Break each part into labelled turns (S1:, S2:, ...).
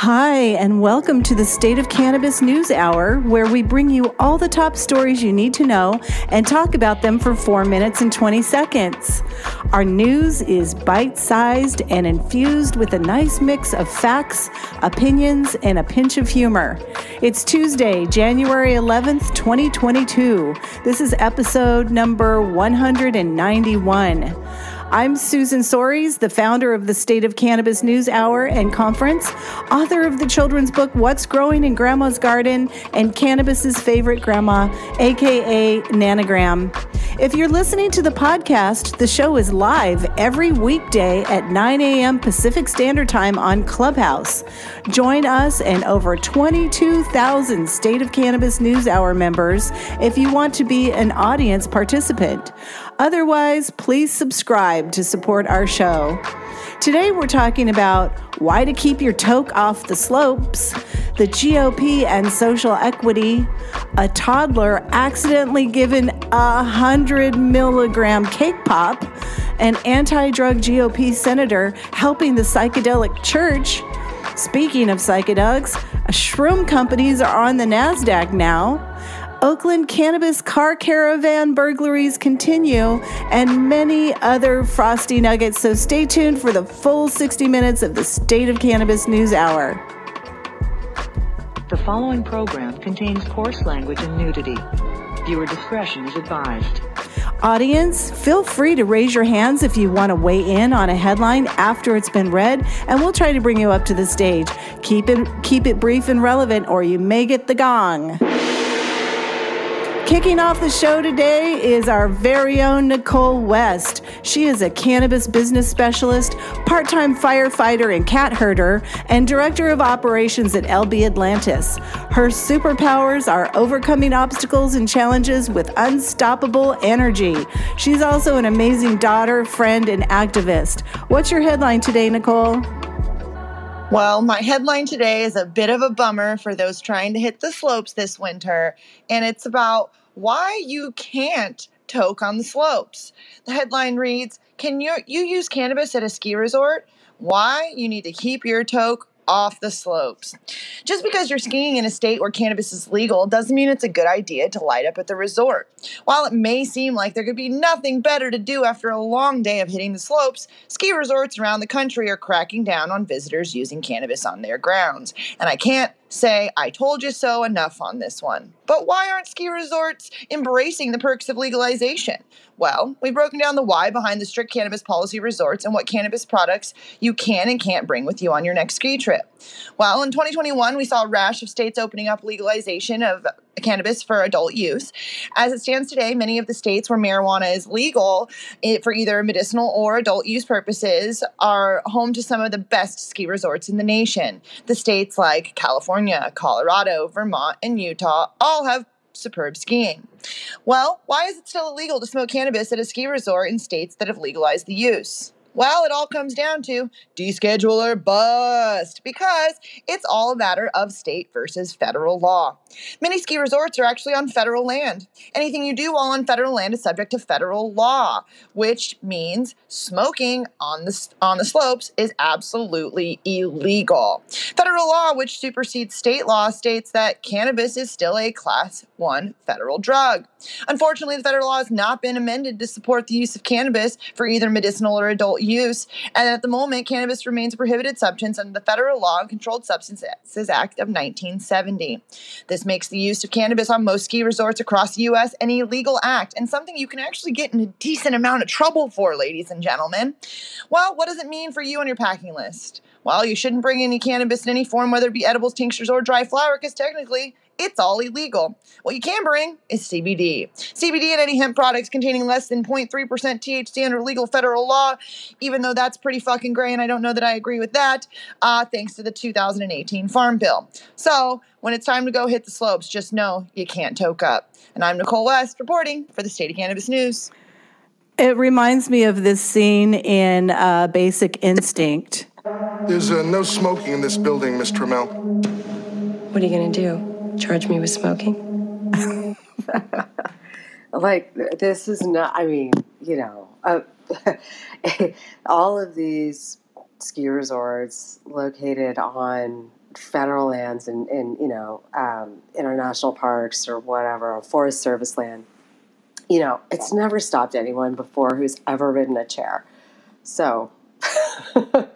S1: Hi, and welcome to the State of Cannabis News Hour, where we bring you all the top stories you need to know and talk about them for 4 minutes and 20 seconds. Our news is bite sized and infused with a nice mix of facts, opinions, and a pinch of humor. It's Tuesday, January 11th, 2022. This is episode number 191. I'm Susan Soares, the founder of the State of Cannabis News Hour and Conference, author of the children's book What's Growing in Grandma's Garden and Cannabis's Favorite Grandma, aka Nanogram. If you're listening to the podcast, the show is live every weekday at 9 a.m. Pacific Standard Time on Clubhouse. Join us and over 22,000 State of Cannabis News Hour members if you want to be an audience participant. Otherwise, please subscribe to support our show. Today, we're talking about why to keep your toke off the slopes, the GOP and social equity, a toddler accidentally given a 100 milligram cake pop, an anti drug GOP senator helping the psychedelic church. Speaking of psychedelics, shroom companies are on the NASDAQ now. Oakland cannabis car caravan burglaries continue, and many other frosty nuggets. So stay tuned for the full 60 minutes of the State of Cannabis News Hour.
S2: The following program contains coarse language and nudity. Viewer discretion is advised.
S1: Audience, feel free to raise your hands if you want to weigh in on a headline after it's been read, and we'll try to bring you up to the stage. Keep it keep it brief and relevant, or you may get the gong. Kicking off the show today is our very own Nichole West. She is a cannabis business specialist, part time firefighter and cat herder, and director of operations at LB Atlantis. Her superpowers are overcoming obstacles and challenges with unstoppable energy. She's also an amazing daughter, friend, and activist. What's your headline today, Nichole?
S3: Well, my headline today is a bit of a bummer for those trying to hit the slopes this winter, and it's about why you can't toke on the slopes. The headline reads Can you, you use cannabis at a ski resort? Why you need to keep your toke off the slopes. Just because you're skiing in a state where cannabis is legal doesn't mean it's a good idea to light up at the resort. While it may seem like there could be nothing better to do after a long day of hitting the slopes, ski resorts around the country are cracking down on visitors using cannabis on their grounds. And I can't say I told you so enough on this one. But why aren't ski resorts embracing the perks of legalization? Well, we've broken down the why behind the strict cannabis policy resorts and what cannabis products you can and can't bring with you on your next ski trip. Well, in 2021, we saw a rash of states opening up legalization of cannabis for adult use. As it stands today, many of the states where marijuana is legal eh, for either medicinal or adult use purposes are home to some of the best ski resorts in the nation. The states like California, Colorado, Vermont, and Utah all have superb skiing. Well, why is it still illegal to smoke cannabis at a ski resort in states that have legalized the use? Well, it all comes down to deschedule or bust because it's all a matter of state versus federal law. Many ski resorts are actually on federal land. Anything you do while on federal land is subject to federal law, which means smoking on the on the slopes is absolutely illegal. Federal law, which supersedes state law, states that cannabis is still a class 1 federal drug. Unfortunately, the federal law has not been amended to support the use of cannabis for either medicinal or adult use, and at the moment, cannabis remains a prohibited substance under the Federal Law and Controlled Substances Act of 1970. This makes the use of cannabis on most ski resorts across the U.S. an illegal act and something you can actually get in a decent amount of trouble for, ladies and gentlemen. Well, what does it mean for you on your packing list? Well, you shouldn't bring any cannabis in any form, whether it be edibles, tinctures, or dry flower, because technically it's all illegal. What you can bring is CBD. CBD and any hemp products containing less than 0.3% THC under legal federal law, even though that's pretty fucking gray, and I don't know that I agree with that, uh, thanks to the 2018 Farm Bill. So when it's time to go hit the slopes, just know you can't toke up. And I'm Nichole West reporting for the State of Cannabis News.
S1: It reminds me of this scene in uh, Basic Instinct.
S4: There's uh, no smoking in this building, Miss Trammell.
S5: What are you going to do? Charge me with smoking?
S6: like this is not i mean you know uh, all of these ski resorts located on federal lands and, and you know um, international parks or whatever or forest service land you know it's never stopped anyone before who's ever ridden a chair so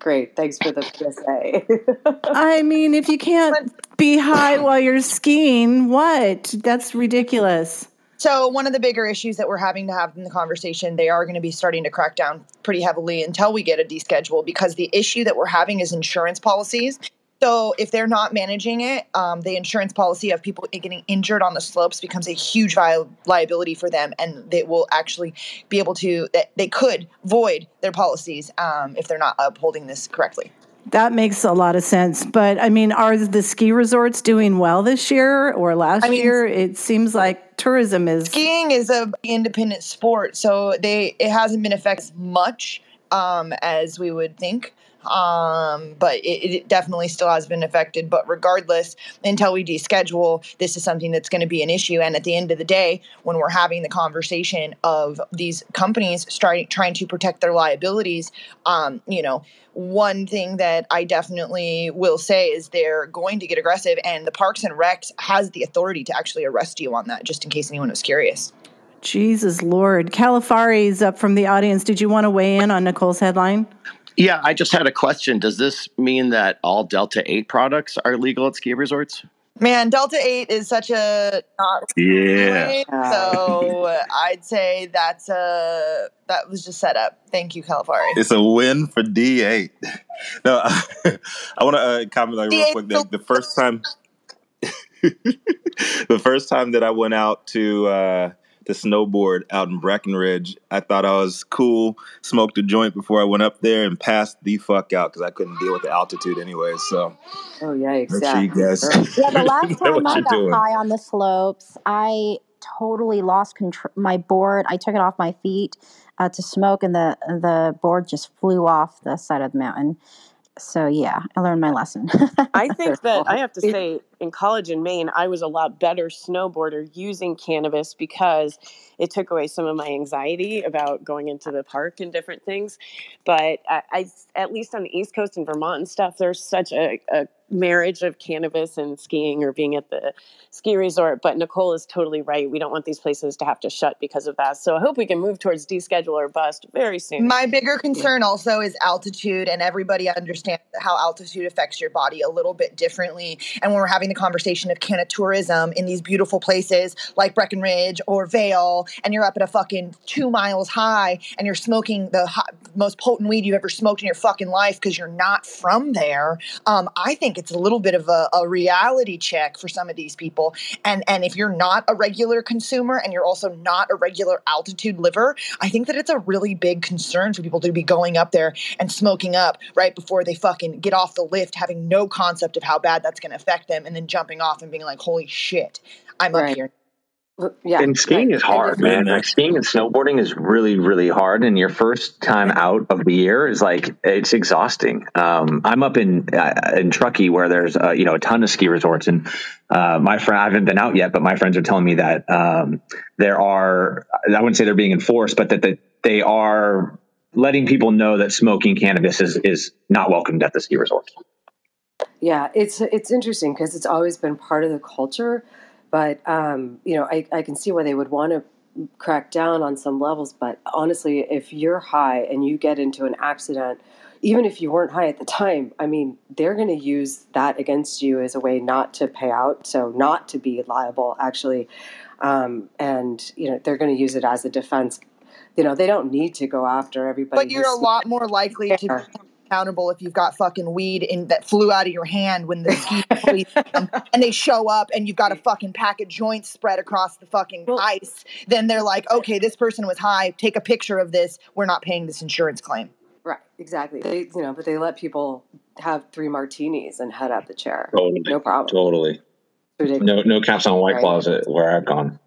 S6: great thanks for the psa
S1: I mean, if you can't be high while you're skiing, what? That's ridiculous.
S3: So one of the bigger issues that we're having to have in the conversation, they are going to be starting to crack down pretty heavily until we get a deschedule because the issue that we're having is insurance policies. So if they're not managing it, um, the insurance policy of people getting injured on the slopes becomes a huge vi- liability for them, and they will actually be able to. That they could void their policies um, if they're not upholding this correctly.
S1: That makes a lot of sense. But I mean, are the ski resorts doing well this year or last
S3: I mean,
S1: year? It seems like tourism is.
S3: skiing is a independent sport, so they it hasn't been affected as much um, as we would think. Um, but it, it definitely still has been affected. But regardless, until we deschedule, this is something that's going to be an issue. And at the end of the day, when we're having the conversation of these companies starting trying to protect their liabilities, um, you know, one thing that I definitely will say is they're going to get aggressive, and the Parks and Recs has the authority to actually arrest you on that. Just in case anyone was curious.
S1: Jesus Lord. Califari's up from the audience. Did you want to weigh in on Nichole's headline?
S7: Yeah, I just had a question. Does this mean that all Delta 8 products are legal at ski resorts?
S3: Man, Delta 8 is such a not
S7: Yeah.
S3: point, so I'd say that's a that was just set up. Thank you, Califari.
S8: It's a win for D8. No, I want to uh, comment like real
S3: D8
S8: quick. The, the first time, the first time that I went out to uh, to snowboard out in Breckenridge, I thought I was cool. Smoked a joint before I went up there and passed the fuck out because I couldn't deal with the altitude anyway. So
S6: oh yeah
S8: make sure
S6: exactly
S8: you guys
S9: Yeah, the last time I got
S8: doing.
S9: high on the slopes, I totally lost control. My board, I took it off my feet uh, to smoke, and the the board just flew off the side of the mountain. So yeah, I learned my lesson.
S10: I think that I have to say, in college in Maine, I was a lot better snowboarder using cannabis because it took away some of my anxiety about going into the park and different things. But I, I at least on the East Coast in Vermont and stuff, there's such a, a marriage of cannabis and skiing or being at the ski resort. But Nichole is totally right. We don't want these places to have to shut because of that. So I hope we can move towards deschedule or bust very soon.
S3: My bigger concern also is altitude, and everybody understands how altitude affects your body a little bit differently. And when we're having the conversation of canna tourism in these beautiful places like Breckenridge or Vail, and you're up at a fucking two miles high and you're smoking the hot, most potent weed you've ever smoked in your fucking life because you're not from there, um, I think it's a little bit of a, a reality check for some of these people. And and if you're not a regular consumer and you're also not a regular altitude liver, I think that it's a really big concern for people to be going up there and smoking up right before they fucking get off the lift, having no concept of how bad that's going to affect them, and then jumping off and being like, "Holy shit, I'm up here."
S6: yeah
S11: And skiing
S6: right
S11: is hard, man. Like skiing and snowboarding is really, really hard. And your first time out of the year is like it's exhausting. Um, I'm up in uh, in Truckee where there's uh, you know a ton of ski resorts, and uh, my friend I haven't been out yet, but my friends are telling me that um, there are I wouldn't say they're being enforced, but that, that they are letting people know that smoking cannabis is is not welcomed at the ski resorts.
S6: Yeah, it's it's interesting because it's always been part of the culture, but um, you know, I, I can see why they would want to crack down on some levels. But honestly, if you're high and you get into an accident, even if you weren't high at the time, I mean, they're going to use that against you as a way not to pay out, so not to be liable actually, um, and you know, they're going to use it as a defense. You know, they don't need to go after everybody.
S3: But you're a lot more likely to
S6: there.
S3: Accountable if you've got fucking weed in that flew out of your hand when the ski police come and they show up and you've got a fucking pack of joints spread across the fucking ice. Then they're like, okay, this person was high. Take a picture of this. We're not paying this insurance claim.
S6: Right, exactly. They, you know, but they let people have three martinis and head out the chair.
S11: Totally.
S6: No problem.
S11: Totally. No, no caps on white
S6: Right.
S11: claws where I've gone.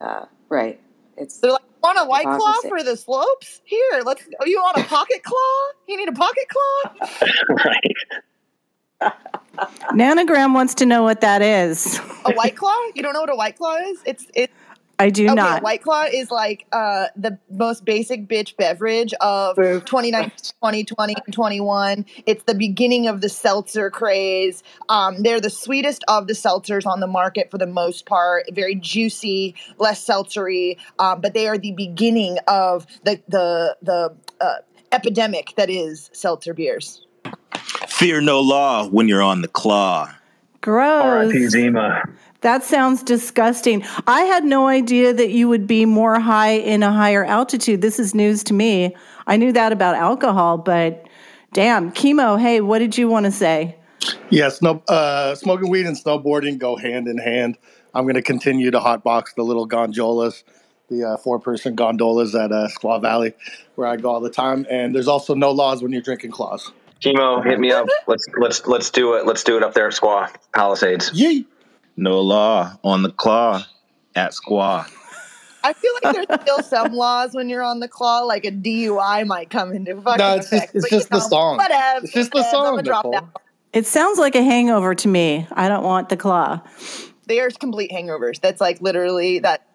S6: Uh, right. It's
S3: They're like, want a white claw
S6: Hypocrisy.
S3: for the slopes? Here, let's. Oh, you want a pocket claw? You need a pocket claw?
S11: right.
S1: Nanogram wants to know what that is.
S3: A white claw? You don't know what a white claw is? It's it's
S1: I do
S3: okay,
S1: not.
S3: A white claw is like uh, the most basic bitch beverage of 2019, 2020, and 21. It's the beginning of the seltzer craze. Um, they're the sweetest of the seltzers on the market for the most part. Very juicy, less seltzery, um, but they are the beginning of the the the uh, epidemic that is seltzer beers.
S8: Fear no law when you're on the claw.
S1: Gross.
S11: R.I.P. Zima.
S1: That sounds disgusting. I had no idea that you would be more high in a higher altitude. This is news to me. I knew that about alcohol, but damn, chemo. Hey, what did you want to say?
S12: Yeah, snow, uh, smoking weed and snowboarding go hand in hand. I'm going to continue to hotbox the little gondolas, the uh, four-person gondolas at uh, Squaw Valley, where I go all the time. And there's also no laws when you're drinking claws.
S11: Chemo, hit me up. Let's let's let's do it. Let's do it up there at Squaw Palisades.
S12: Yee.
S8: No law on the claw at squaw.
S3: I feel like there's still some laws when you're on the claw, like a DUI might come into fucking
S12: No, it's just it's
S3: but,
S12: just the
S3: know,
S12: song.
S3: Whatever.
S12: It's just the
S3: whatevs,
S12: song,
S3: I'ma drop
S12: Nichole.
S3: that.
S1: It sounds like a hangover to me. I don't want the claw.
S3: They are complete hangovers. That's like literally that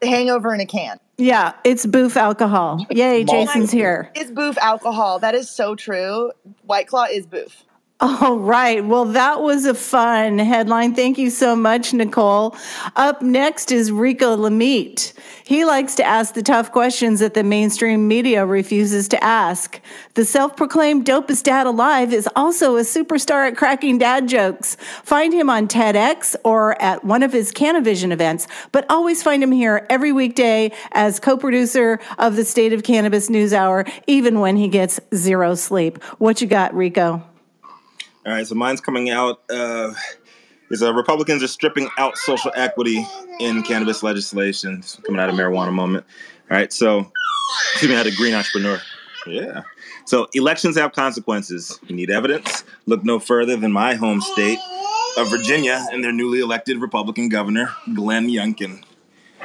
S3: hangover in a can.
S1: Yeah, it's boof alcohol. Yay, Jason's here.
S3: It's boof alcohol? That is so true. White Claw is boof.
S1: All right. Well, that was a fun headline. Thank you so much, Nichole. Up next is Rico Lamitte. He likes to ask the tough questions that the mainstream media refuses to ask. The self proclaimed dopest dad alive is also a superstar at cracking dad jokes. Find him on TEDx or at one of his Canavision events, but always find him here every weekday as co producer of the State of Cannabis News Hour, even when he gets zero sleep. What you got, Rico?
S8: All right, so mine's coming out. Uh, is uh, Republicans are stripping out social equity in cannabis legislation. It's coming out of marijuana moment. All right, so excuse me, I had a green entrepreneur. Yeah. So elections have consequences. You need evidence. Look no further than my home state of Virginia and their newly elected Republican governor, Glenn Youngkin.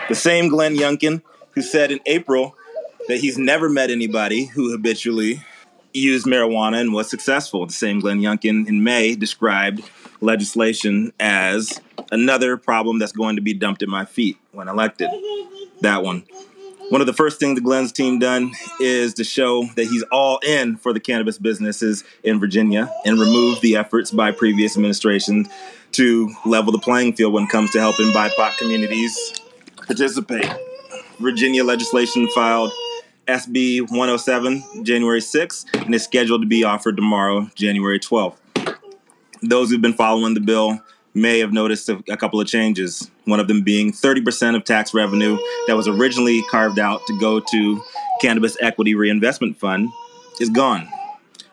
S8: The same Glenn Youngkin who said in April that he's never met anybody who habitually used marijuana and was successful. The same Glenn Youngkin in May described legislation as another problem that's going to be dumped at my feet when elected. That one. One of the first things the Glenn's team done is to show that he's all in for the cannabis businesses in Virginia and remove the efforts by previous administrations to level the playing field when it comes to helping BIPOC communities participate. Virginia legislation filed SB 107 January 6th and is scheduled to be offered tomorrow, January 12th. Those who've been following the bill may have noticed a, a couple of changes. One of them being 30% of tax revenue that was originally carved out to go to Cannabis Equity Reinvestment Fund is gone.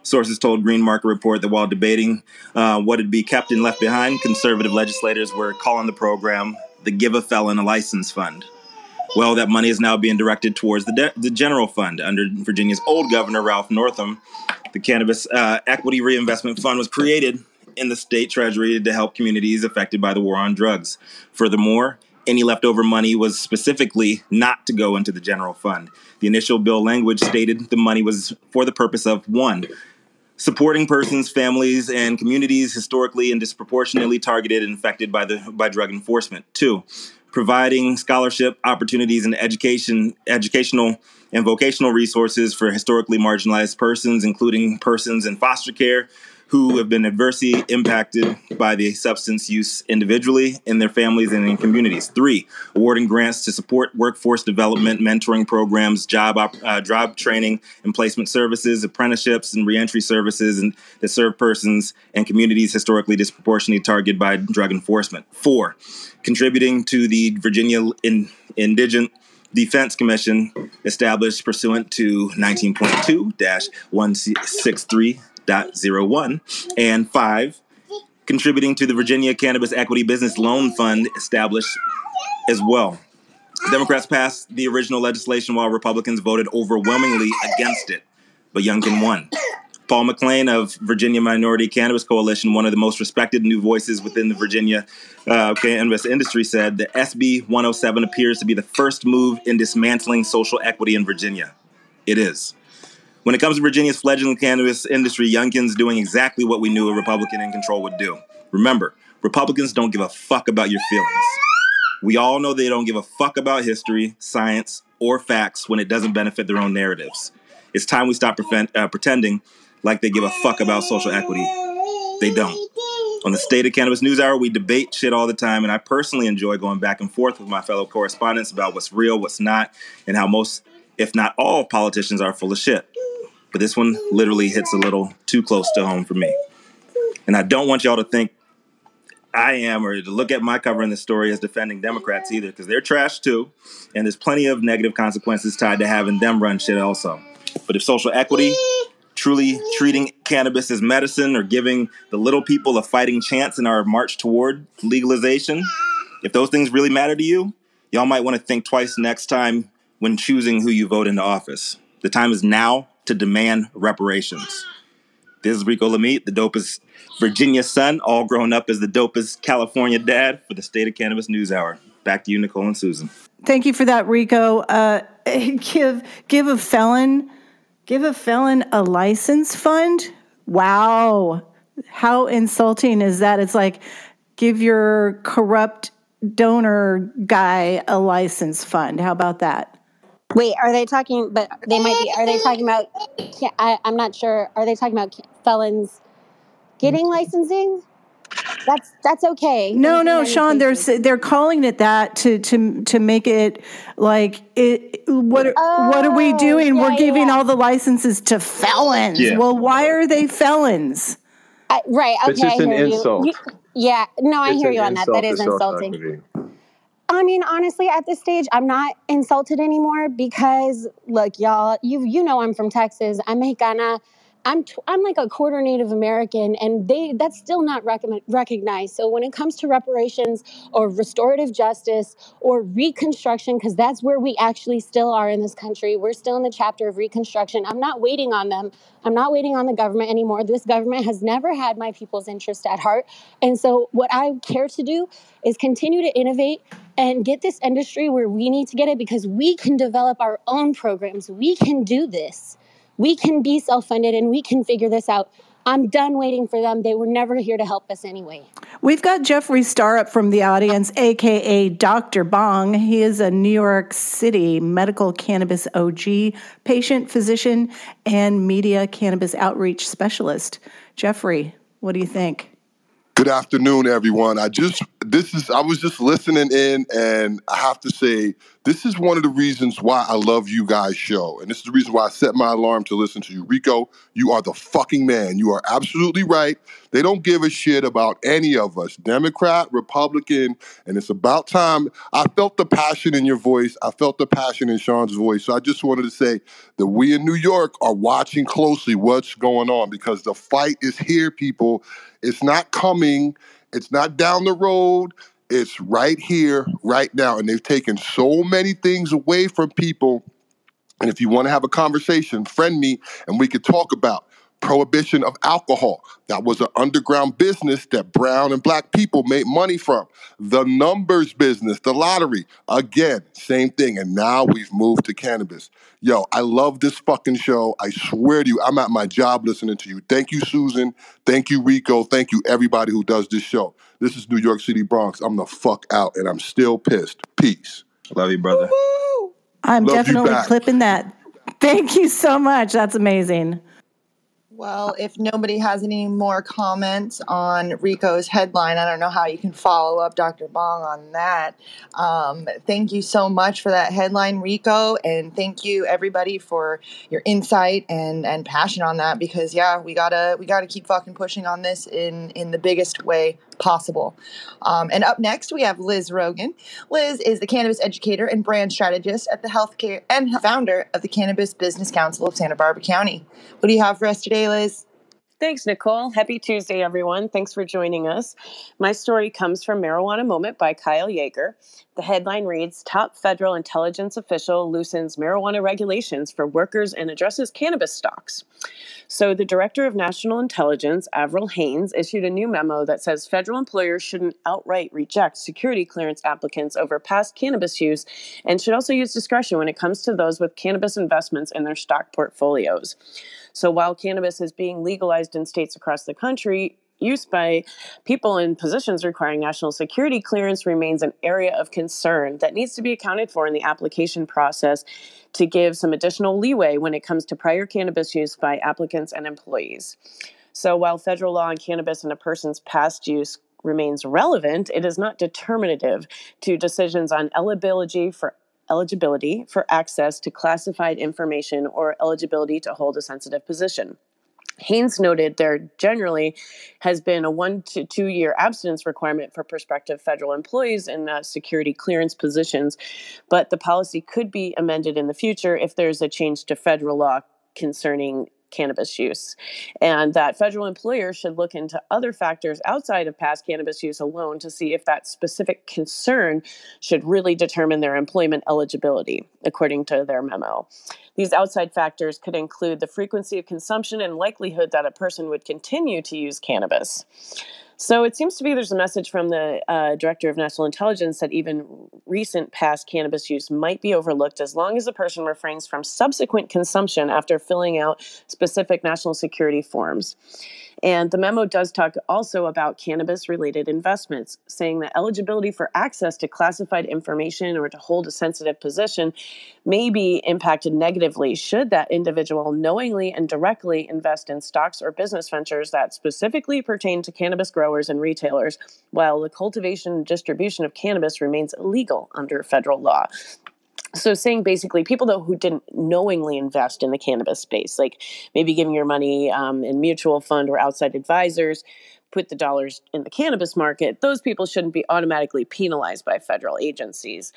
S8: Sources told Green Market Report that while debating uh, what would be kept and left behind, conservative legislators were calling the program the Give a Felon a License Fund. Well, that money is now being directed towards the, de- the general fund under Virginia's old governor, Ralph Northam. The Cannabis uh, Equity Reinvestment Fund was created in the state treasury to help communities affected by the war on drugs. Furthermore, any leftover money was specifically not to go into the general fund. The initial bill language stated the money was for the purpose of one, supporting persons, families, and communities historically and disproportionately targeted and affected by the by drug enforcement. Two, providing scholarship opportunities and education, educational and vocational resources for historically marginalized persons, including persons in foster care who have been adversely impacted by the substance use individually, in their families, and in communities. Three, awarding grants to support workforce development, mentoring programs, job op- uh, job training and placement services, apprenticeships, and reentry services, and that serve persons and communities historically disproportionately targeted by drug enforcement. Four, contributing to the Virginia in, Indigent Defense Commission established pursuant to 19.2-163.01 and 5 contributing to the Virginia Cannabis Equity Business Loan Fund established as well. Democrats passed the original legislation while Republicans voted overwhelmingly against it, but Youngkin won. Paul McLean of Virginia Minority Cannabis Coalition, one of the most respected new voices within the Virginia uh, cannabis industry, said that SB 107 appears to be the first move in dismantling social equity in Virginia. It is. When it comes to Virginia's fledgling cannabis industry, Youngkin's doing exactly what we knew a Republican in control would do. Remember, Republicans don't give a fuck about your feelings. We all know they don't give a fuck about history, science, or facts when it doesn't benefit their own narratives. It's time we stop prevent, uh, pretending like they give a fuck about social equity. They don't. On the State of Cannabis News Hour, we debate shit all the time, and I personally enjoy going back and forth with my fellow correspondents about what's real, what's not, and how most, if not all, politicians are full of shit. But this one literally hits a little too close to home for me. And I don't want y'all to think I am or to look at my cover in story as defending Democrats either, because they're trash too, and there's plenty of negative consequences tied to having them run shit also. But if social equity, truly treating cannabis as medicine, or giving the little people a fighting chance in our march toward legalization, if those things really matter to you, y'all might want to think twice next time when choosing who you vote into office. The time is now to demand reparations. This is Rico Lamitte, the dopest Virginia son, all grown up as the dopest California dad for the State of Cannabis News Hour. Back to you, Nichole and Susan.
S1: Thank you for that, Rico. Uh, give give a felon give a felon a license fund. Wow, how insulting is that? It's like give your corrupt donor guy a license fund. How about that?
S13: Wait, are they talking? But they might be. Are they talking about? I, I'm not sure. Are they talking about felons getting mm. licensing? That's that's okay.
S1: No,
S13: in
S1: no,
S13: many
S1: Sean. They're
S13: cases.
S1: s- they're calling it that to to to make it like it. What are- what are we
S13: Oh,
S1: doing? We're
S13: yeah,
S1: giving
S13: yeah.
S1: all the licenses to felons.
S13: Yeah.
S1: Well, why are they felons?
S13: I, right. Okay.
S14: It's just
S13: I
S14: an
S13: hear you.
S14: insult.
S13: You- Yeah. No, I
S14: It's
S13: hear
S14: an
S13: you on that.
S14: insult
S13: That
S14: to
S13: is
S14: social
S13: insulting.
S14: equity.
S13: I mean, honestly, at this stage, I'm not insulted anymore because, look, y'all, you you know I'm from Texas. I'm Mexicana. I'm I'm like a quarter Native American, and they that's still not recognized. So when it comes to reparations or restorative justice or reconstruction, because that's where we actually still are in this country, we're still in the chapter of reconstruction. I'm not waiting on them. I'm not waiting on the government anymore. This government has never had my people's interest at heart, and so what I care to do is continue to innovate and get this industry where we need to get it because we can develop our own programs. We can do this. We can be self funded and we can figure this out. I'm done waiting for them. They were never here to help us anyway.
S1: We've got Jeffrey Starrup from the audience, aka Dr. Bong. He is a New York City medical cannabis OG, patient, physician, and media cannabis outreach specialist. Jeffrey, what do you think?
S4: Good afternoon, everyone. I just this is I was just listening in, and I have to say this is one of the reasons why I love you guys' show, and this is the reason why I set my alarm to listen to you, Rico. You are the fucking man. You are absolutely right. They don't give a shit about any of us, Democrat, Republican, and it's about time. I felt the passion in your voice. I felt the passion in Sean's voice. So I just wanted to say that we in New York are watching closely what's going on because the fight is here, people. It's not coming. It's not down the road. It's right here, right now. And they've taken so many things away from people. And if you want to have a conversation, friend me and we could talk about prohibition of alcohol. That was an underground business that brown and black people made money from. The numbers business, the lottery, again, same thing. And now we've moved to cannabis. Yo, I love this fucking show. I swear to you, I'm at my job listening to you. Thank you, Susan. Thank you, Rico. Thank you, everybody who does this show. This is New York City Bronx. I'm the fuck out and I'm still pissed. Peace.
S8: Love you, brother.
S1: I'm
S4: Love
S1: definitely clipping that. Thank you so much. That's amazing.
S3: Well, if nobody has any more comments on Rico's headline, I don't know how you can follow up Dr. Bong on that. Um, thank you so much for that headline, Rico, and thank you everybody for your insight and and passion on that. Because yeah, we gotta we gotta keep fucking pushing on this in in the biggest way possible. Um, and up next, we have Liz Rogan. Liz is the cannabis educator and brand strategist at the healthcare and founder of the Cannabis Business Council of Santa Barbara County. What do you have for us today, Liz?
S10: Thanks, Nichole. Happy Tuesday, everyone. Thanks for joining us. My story comes from Marijuana Moment by Kyle Jaeger. The headline reads Top federal intelligence official loosens marijuana regulations for workers and addresses cannabis stocks. So, the director of national intelligence, Avril Haines, issued a new memo that says federal employers shouldn't outright reject security clearance applicants over past cannabis use and should also use discretion when it comes to those with cannabis investments in their stock portfolios. So while cannabis is being legalized in states across the country, use by people in positions requiring national security clearance remains an area of concern that needs to be accounted for in the application process to give some additional leeway when it comes to prior cannabis use by applicants and employees. So while federal law on cannabis and a person's past use remains relevant, it is not determinative to decisions on eligibility for eligibility for access to classified information or eligibility to hold a sensitive position. Haines noted there generally has been a one to two year abstinence requirement for prospective federal employees in uh, security clearance positions, but the policy could be amended in the future if there's a change to federal law concerning cannabis use, and that federal employers should look into other factors outside of past cannabis use alone to see if that specific concern should really determine their employment eligibility, according to their memo. These outside factors could include the frequency of consumption and likelihood that a person would continue to use cannabis. So it seems to be there's a message from the uh, director of national intelligence that even recent past cannabis use might be overlooked as long as the person refrains from subsequent consumption after filling out specific national security forms. And the memo does talk also about cannabis related investments, saying that eligibility for access to classified information or to hold a sensitive position may be impacted negatively should that individual knowingly and directly invest in stocks or business ventures that specifically pertain to cannabis growers and retailers, while the cultivation and distribution of cannabis remains illegal under federal law. So saying basically people though who didn't knowingly invest in the cannabis space like maybe giving your money um, in mutual fund or outside advisors put the dollars in the cannabis market, those people shouldn't be automatically penalized by federal agencies.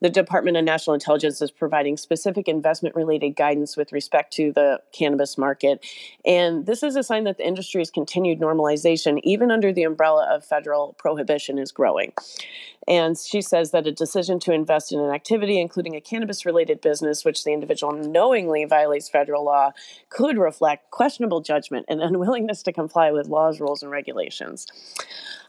S10: The Department of National Intelligence is providing specific investment related guidance with respect to the cannabis market. And this is a sign that the industry's continued normalization, even under the umbrella of federal prohibition, is growing. And she says that a decision to invest in an activity, including a cannabis related business, which the individual knowingly violates federal law, could reflect questionable judgment and unwillingness to comply with laws, rules, and regulations.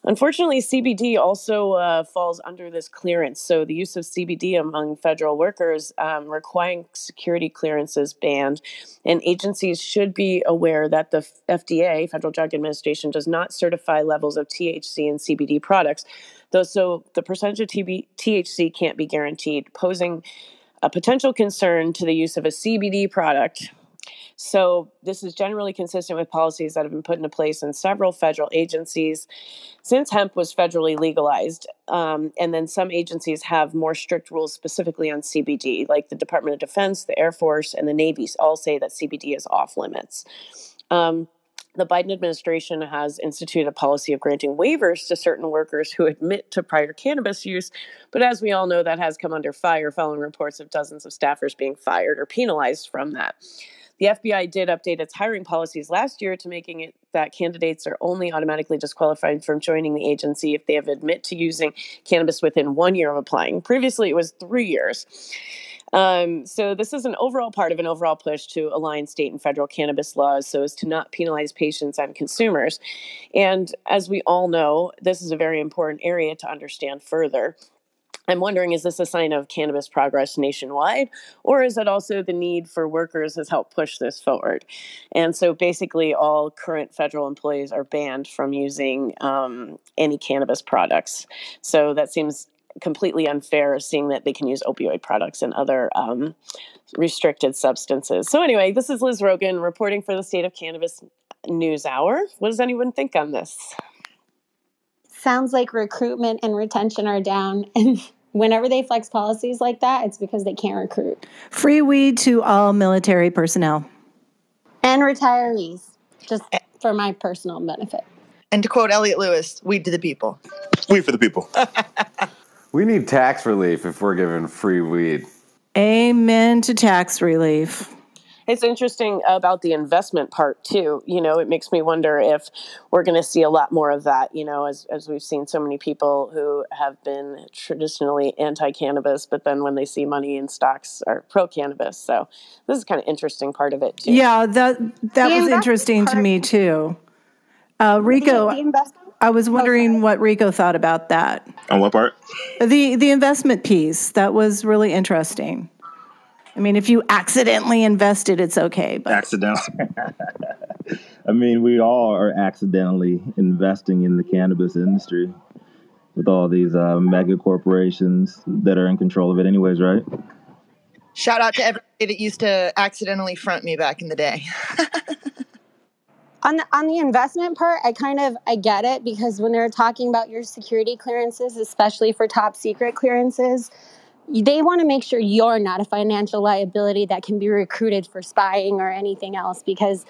S10: Unfortunately, CBD also uh, falls under this clearance. So, the use of CBD among federal workers um, requiring security clearance is banned. And agencies should be aware that the FDA, Federal Drug Administration, does not certify levels of THC in CBD products. Though, so the percentage of TB, THC can't be guaranteed, posing a potential concern to the use of a CBD product so, this is generally consistent with policies that have been put into place in several federal agencies since hemp was federally legalized. Um, and then some agencies have more strict rules specifically on CBD, like the Department of Defense, the Air Force, and the Navy all say that CBD is off limits. Um, the Biden administration has instituted a policy of granting waivers to certain workers who admit to prior cannabis use, but as we all know, that has come under fire following reports of dozens of staffers being fired or penalized from that. The FBI did update its hiring policies last year to making it that candidates are only automatically disqualified from joining the agency if they have admit to using cannabis within one year of applying. Previously, it was three years. Um, so this is an overall part of an overall push to align state and federal cannabis laws so as to not penalize patients and consumers. And as we all know, this is a very important area to understand further. I'm wondering is this a sign of cannabis progress nationwide, or is it also the need for workers has helped push this forward? And so basically, all current federal employees are banned from using um, any cannabis products. So that seems completely unfair seeing that they can use opioid products and other um, restricted substances. So, anyway, this is Liz Rogan reporting for the State of Cannabis News Hour. What does anyone think on this?
S13: Sounds like recruitment and retention are down. And whenever they flex policies like that, it's because they can't recruit.
S1: Free weed to all military personnel.
S13: And retirees, just for my personal benefit.
S3: And to quote Elliot Lewis, weed to the people.
S8: Weed for the people.
S14: We need tax relief if we're giving free weed.
S1: Amen to tax relief.
S10: It's interesting about the investment part too. You know, it makes me wonder if we're going to see a lot more of that. You know, as as we've seen so many people who have been traditionally anti-cannabis, but then when they see money in stocks are pro-cannabis. So this is kind of interesting part of it too.
S1: Yeah, that that
S13: The
S1: was
S13: investment
S1: interesting to me too. Uh, Rico,
S13: the investment
S1: I was wondering what Rico thought about that.
S8: On what part?
S1: The the investment piece that was really interesting. I mean, if you accidentally invested, it's okay, but
S8: Accidental. I mean, we all are accidentally investing in the cannabis industry with all these uh, mega corporations that are in control of it, anyways, right?
S3: Shout out to everybody that used to accidentally front me back in the day.
S13: on the, on the investment part, I kind of I get it because when they're talking about your security clearances, especially for top secret clearances, they want to make sure you're not a financial liability that can be recruited for spying or anything else because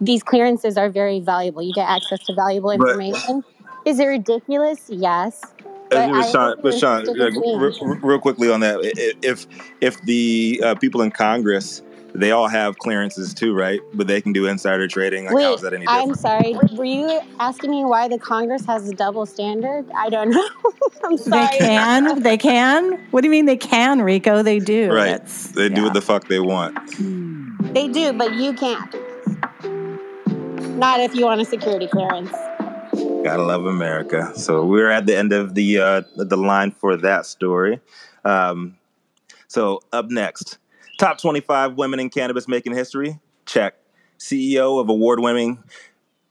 S13: these clearances are very valuable. You get access to valuable
S8: But-
S13: information. Is it ridiculous? Yes. But
S8: Sean, but Sean,
S13: different
S8: uh,
S13: change.
S8: re- re- real quickly on that, if if the uh, people in Congress they all have clearances too, right? But they can do insider trading. Like,
S13: Wait,
S8: is that any
S13: I'm sorry. Were you asking me why the Congress has a double standard? I don't know. I'm sorry.
S1: they can. They can. What do you mean they can, Rico? They do.
S8: Right?
S1: That's-
S8: They do what the fuck they want.
S13: They do, but you can't. Not if you want a security clearance.
S8: Gotta love America. So we're at the end of the uh, the line for that story. Um, so up next, top twenty five women in cannabis making history. Check. CEO of award winning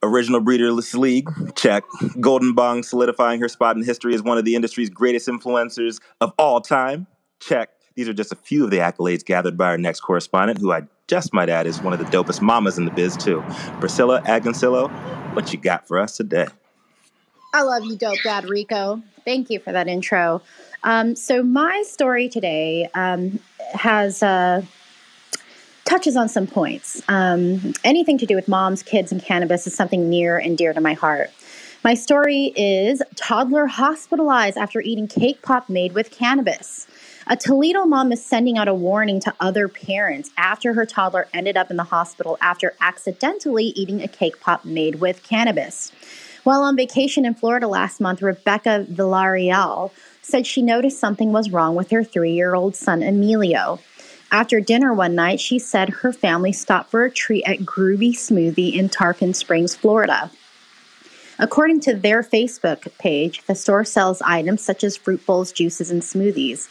S8: Original Breederless League. Check. Golden Bong solidifying her spot in history as one of the industry's greatest influencers of all time. Check. These are just a few of the accolades gathered by our next correspondent, who I just might add is one of the dopest mamas in the biz, too. Priscilla Agoncillo, what you got for us today?
S15: I love you, dope dad Rico. Thank you for that intro. Um, so my story today um, has uh, touches on some points. Um, anything to do with moms, kids, and cannabis is something near and dear to my heart. My story is toddler hospitalized after eating cake pop made with cannabis. A Toledo mom is sending out a warning to other parents after her toddler ended up in the hospital after accidentally eating a cake pop made with cannabis. While on vacation in Florida last month, Rebecca Villarreal said she noticed something was wrong with her three year old son, Emilio. After dinner one night, she said her family stopped for a treat at Groovy Smoothie in Tarpon Springs, Florida. According to their Facebook page, the store sells items such as fruit bowls, juices, and smoothies,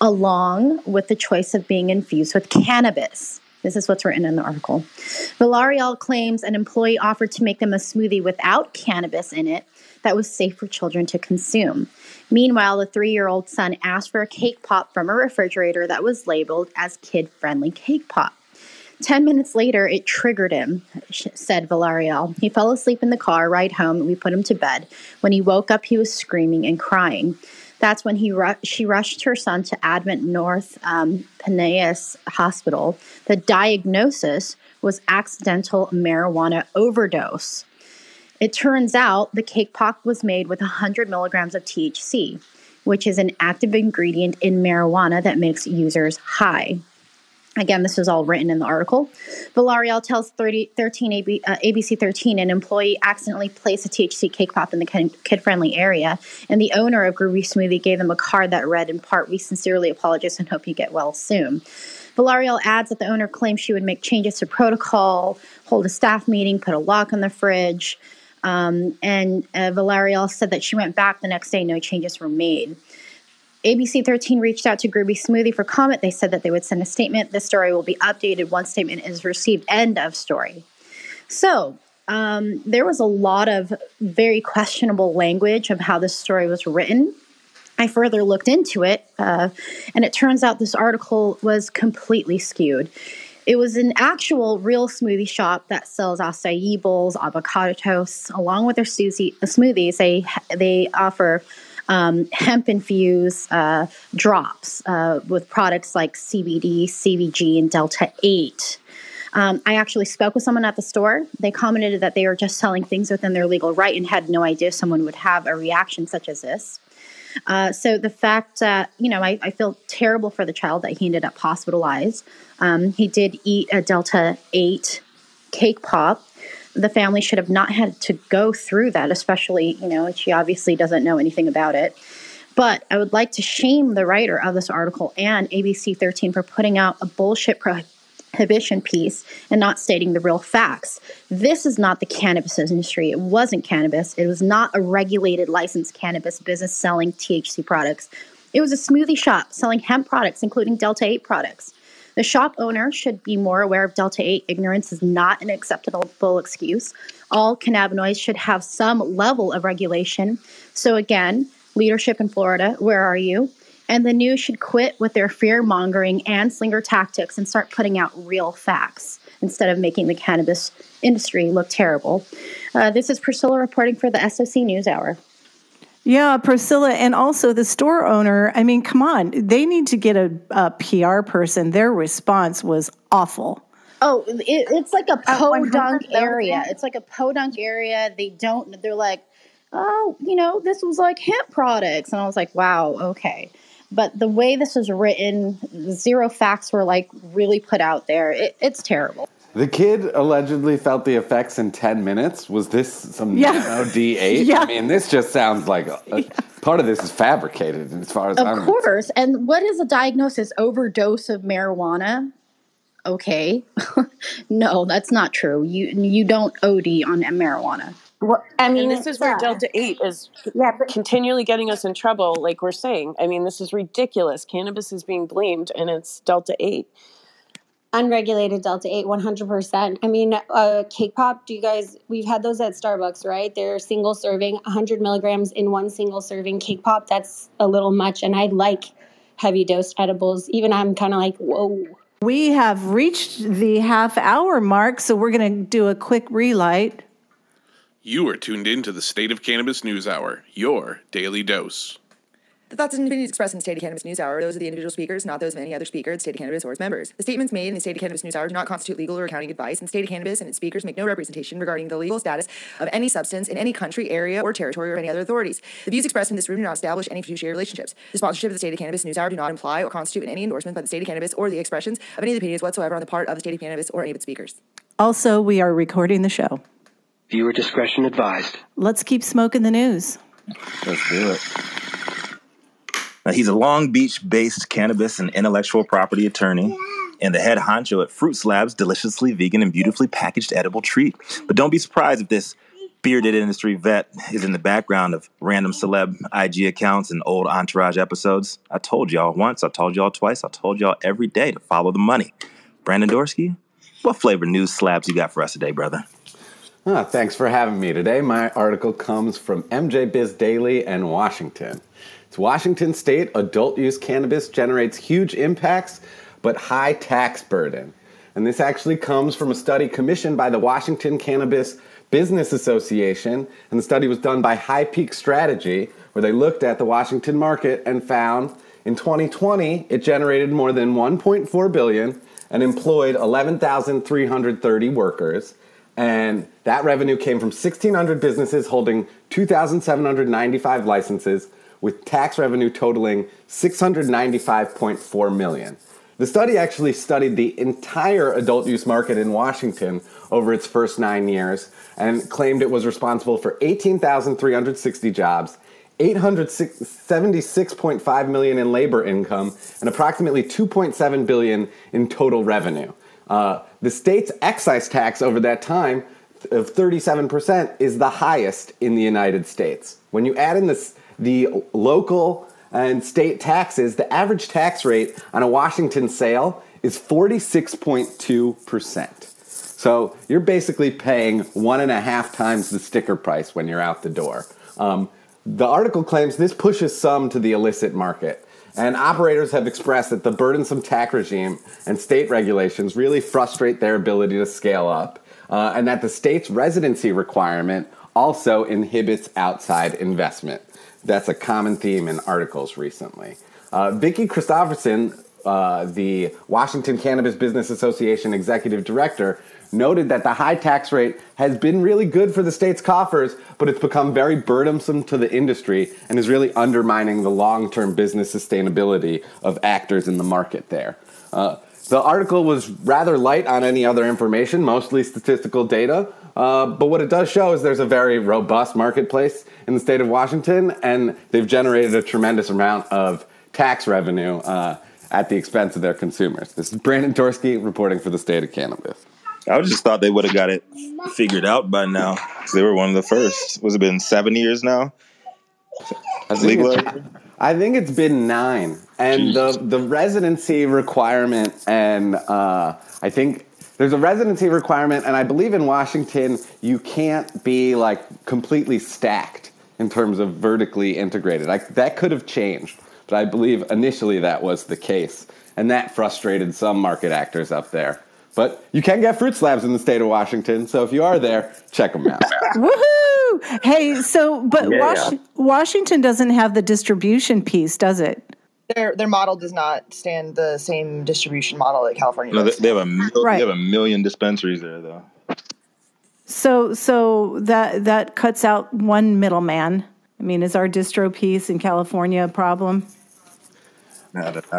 S15: along with the choice of being infused with cannabis. This is what's written in the article. Villarreal claims an employee offered to make them a smoothie without cannabis in it that was safe for children to consume. Meanwhile, the three year old son asked for a cake pop from a refrigerator that was labeled as kid friendly cake pop. Ten minutes later, it triggered him, said Villarreal. He fell asleep in the car ride home, we put him to bed. When he woke up, he was screaming and crying. That's when he ru- she rushed her son to Advent North um, Pinellas Hospital. The diagnosis was accidental marijuana overdose. It turns out the cake pop was made with 100 milligrams of THC, which is an active ingredient in marijuana that makes users high. Again, this was all written in the article. Villarreal tells 30, 13 AB, uh, ABC 13 an employee accidentally placed a THC cake pop in the kid friendly area, and the owner of Groovy Smoothie gave them a card that read, in part, We sincerely apologize and hope you get well soon. Villarreal adds that the owner claims she would make changes to protocol, hold a staff meeting, put a lock on the fridge. Um, and uh, Villarreal said that she went back the next day, no changes were made. ABC 13 reached out to Groovy Smoothie for comment. They said that they would send a statement. The story will be updated once statement is received. End of story. So, um, there was a lot of very questionable language of how this story was written. I further looked into it, uh, and it turns out this article was completely skewed. It was an actual real smoothie shop that sells acai bowls, avocado toasts, along with their smoothies. They they offer um, hemp infused uh, drops uh, with products like CBD, CBG, and Delta 8. Um, I actually spoke with someone at the store. They commented that they were just selling things within their legal right and had no idea someone would have a reaction such as this. Uh, so the fact that, you know, I, I, feel terrible for the child that he ended up hospitalized. Um, he did eat a Delta 8 cake pop. The family should have not had to go through that, especially, you know, she obviously doesn't know anything about it. But I would like to shame the writer of this article and ABC 13 for putting out a bullshit pro- prohibition piece and not stating the real facts. This is not the cannabis industry. It wasn't cannabis. It was not a regulated licensed cannabis business selling THC products. It was a smoothie shop selling hemp products, including Delta 8 products. The shop owner should be more aware of Delta 8. Ignorance is not an acceptable full excuse. All cannabinoids should have some level of regulation. So, again, leadership in Florida, where are you? And the news should quit with their fear mongering and slinger tactics and start putting out real facts instead of making the cannabis industry look terrible. Uh, this is Priscilla reporting for the SOC News Hour.
S1: Yeah, Priscilla, and also the store owner. I mean, come on, they need to get a, a PR person. Their response was awful.
S15: Oh, it, it's like a podunk area. It's like a podunk area. They don't. They're like, oh, you know, this was like hemp products, and I was like, wow, okay but the way this was written, zero facts were like really put out there. It, it's terrible.
S14: The kid allegedly felt the effects in 10 minutes. Was this some yeah. nano D8? Yeah. I mean, this just sounds like a, a, yeah. part of this is fabricated as far as
S15: of
S14: I'm of
S15: course. And what is a diagnosis? Overdose of marijuana? Okay. no, that's not true. You you don't OD on marijuana.
S10: Well, I mean, and this is where yeah. Delta 8 is yeah, but, continually getting us in trouble, like we're saying. I mean, this is ridiculous. Cannabis is being blamed, and it's Delta 8.
S13: Unregulated Delta 8, 100%. I mean, uh, cake pop, do you guys, we've had those at Starbucks, right? They're single serving, 100 milligrams in one single serving cake pop. That's a little much. And I like heavy dose edibles. Even I'm kind of like, whoa.
S1: We have reached the half hour mark, so we're going to do a quick relight.
S16: You are tuned in to the State of Cannabis News Hour, your daily dose.
S17: The thoughts and opinions expressed in the State of Cannabis News Hour are those of the individual speakers, not those of any other speaker, the State of Cannabis, or its members. The statements made in the State of Cannabis News Hour do not constitute legal or accounting advice, and State of Cannabis and its speakers make no representation regarding the legal status of any substance in any country, area, or territory, or any other authorities. The views expressed in this room do not establish any fiduciary relationships. The sponsorship of the State of Cannabis News Hour do not imply or constitute any endorsement by the State of Cannabis or the expressions of any of the opinions whatsoever on the part of the State of Cannabis or any of its speakers.
S1: Also, we are recording the show.
S18: Viewer discretion advised.
S1: Let's keep smoking the news.
S8: Let's do it. Now, he's a Long Beach based cannabis and intellectual property attorney and the head honcho at Fruit Slab's deliciously vegan and beautifully packaged edible treat. But don't be surprised if this bearded industry vet is in the background of random celeb IG accounts and old entourage episodes. I told y'all once, I told y'all twice, I told y'all every day to follow the money. Brandon Dorsky, what flavor news slabs you got for us today, brother?
S14: Thanks for having me today. My article comes from MJ Biz Daily and Washington. It's Washington State adult use cannabis generates huge impacts but high tax burden. And this actually comes from a study commissioned by the Washington Cannabis Business Association. And the study was done by High Peak Strategy, where they looked at the Washington market and found in 2020 it generated more than 1.4 billion and employed 11,330 workers. And that revenue came from 1,600 businesses holding 2,795 licenses, with tax revenue totaling 695.4 million. The study actually studied the entire adult use market in Washington over its first nine years and claimed it was responsible for 18,360 jobs, 876.5 million in labor income, and approximately 2.7 billion in total revenue. Uh, the state's excise tax over that time of 37% is the highest in the United States. When you add in this, the local and state taxes, the average tax rate on a Washington sale is 46.2%. So you're basically paying one and a half times the sticker price when you're out the door. Um, the article claims this pushes some to the illicit market. And operators have expressed that the burdensome tax regime and state regulations really frustrate their ability to scale up, uh, and that the state's residency requirement also inhibits outside investment. That's a common theme in articles recently. Uh, Vicki Christophersen, uh, the Washington Cannabis Business Association executive director, noted that the high tax rate has been really good for the state's coffers, but it's become very burdensome to the industry and is really undermining the long term business sustainability of actors in the market there. Uh, the article was rather light on any other information, mostly statistical data. Uh, but what it does show is there's a very robust marketplace in the state of Washington, and they've generated a tremendous amount of tax revenue uh, at the expense of their consumers. This is Brandon Dorsky reporting for the state of cannabis.
S8: I just thought they would have got it figured out by now because they were one of the first. Was it been seven years now?
S14: I think, it's, I think it's been nine, and the the residency requirement, and uh, I think there's a residency requirement, and I believe in Washington you can't be like completely stacked in terms of vertically integrated. Like that could have changed, but I believe initially that was the case, and that frustrated some market actors up there. But you can get fruit slabs in the state of Washington, so if you are there, check them out.
S1: Woohoo! Hey, so but
S4: Yeah.
S1: Wash- Washington doesn't have the distribution piece, does it?
S3: Their their model does not stand the same distribution model that California
S8: No, they,
S3: does.
S8: they have a mil-
S1: Right.
S8: they have a million dispensaries there though.
S1: So so that that cuts out one middleman. I mean, is our distro piece in California a problem?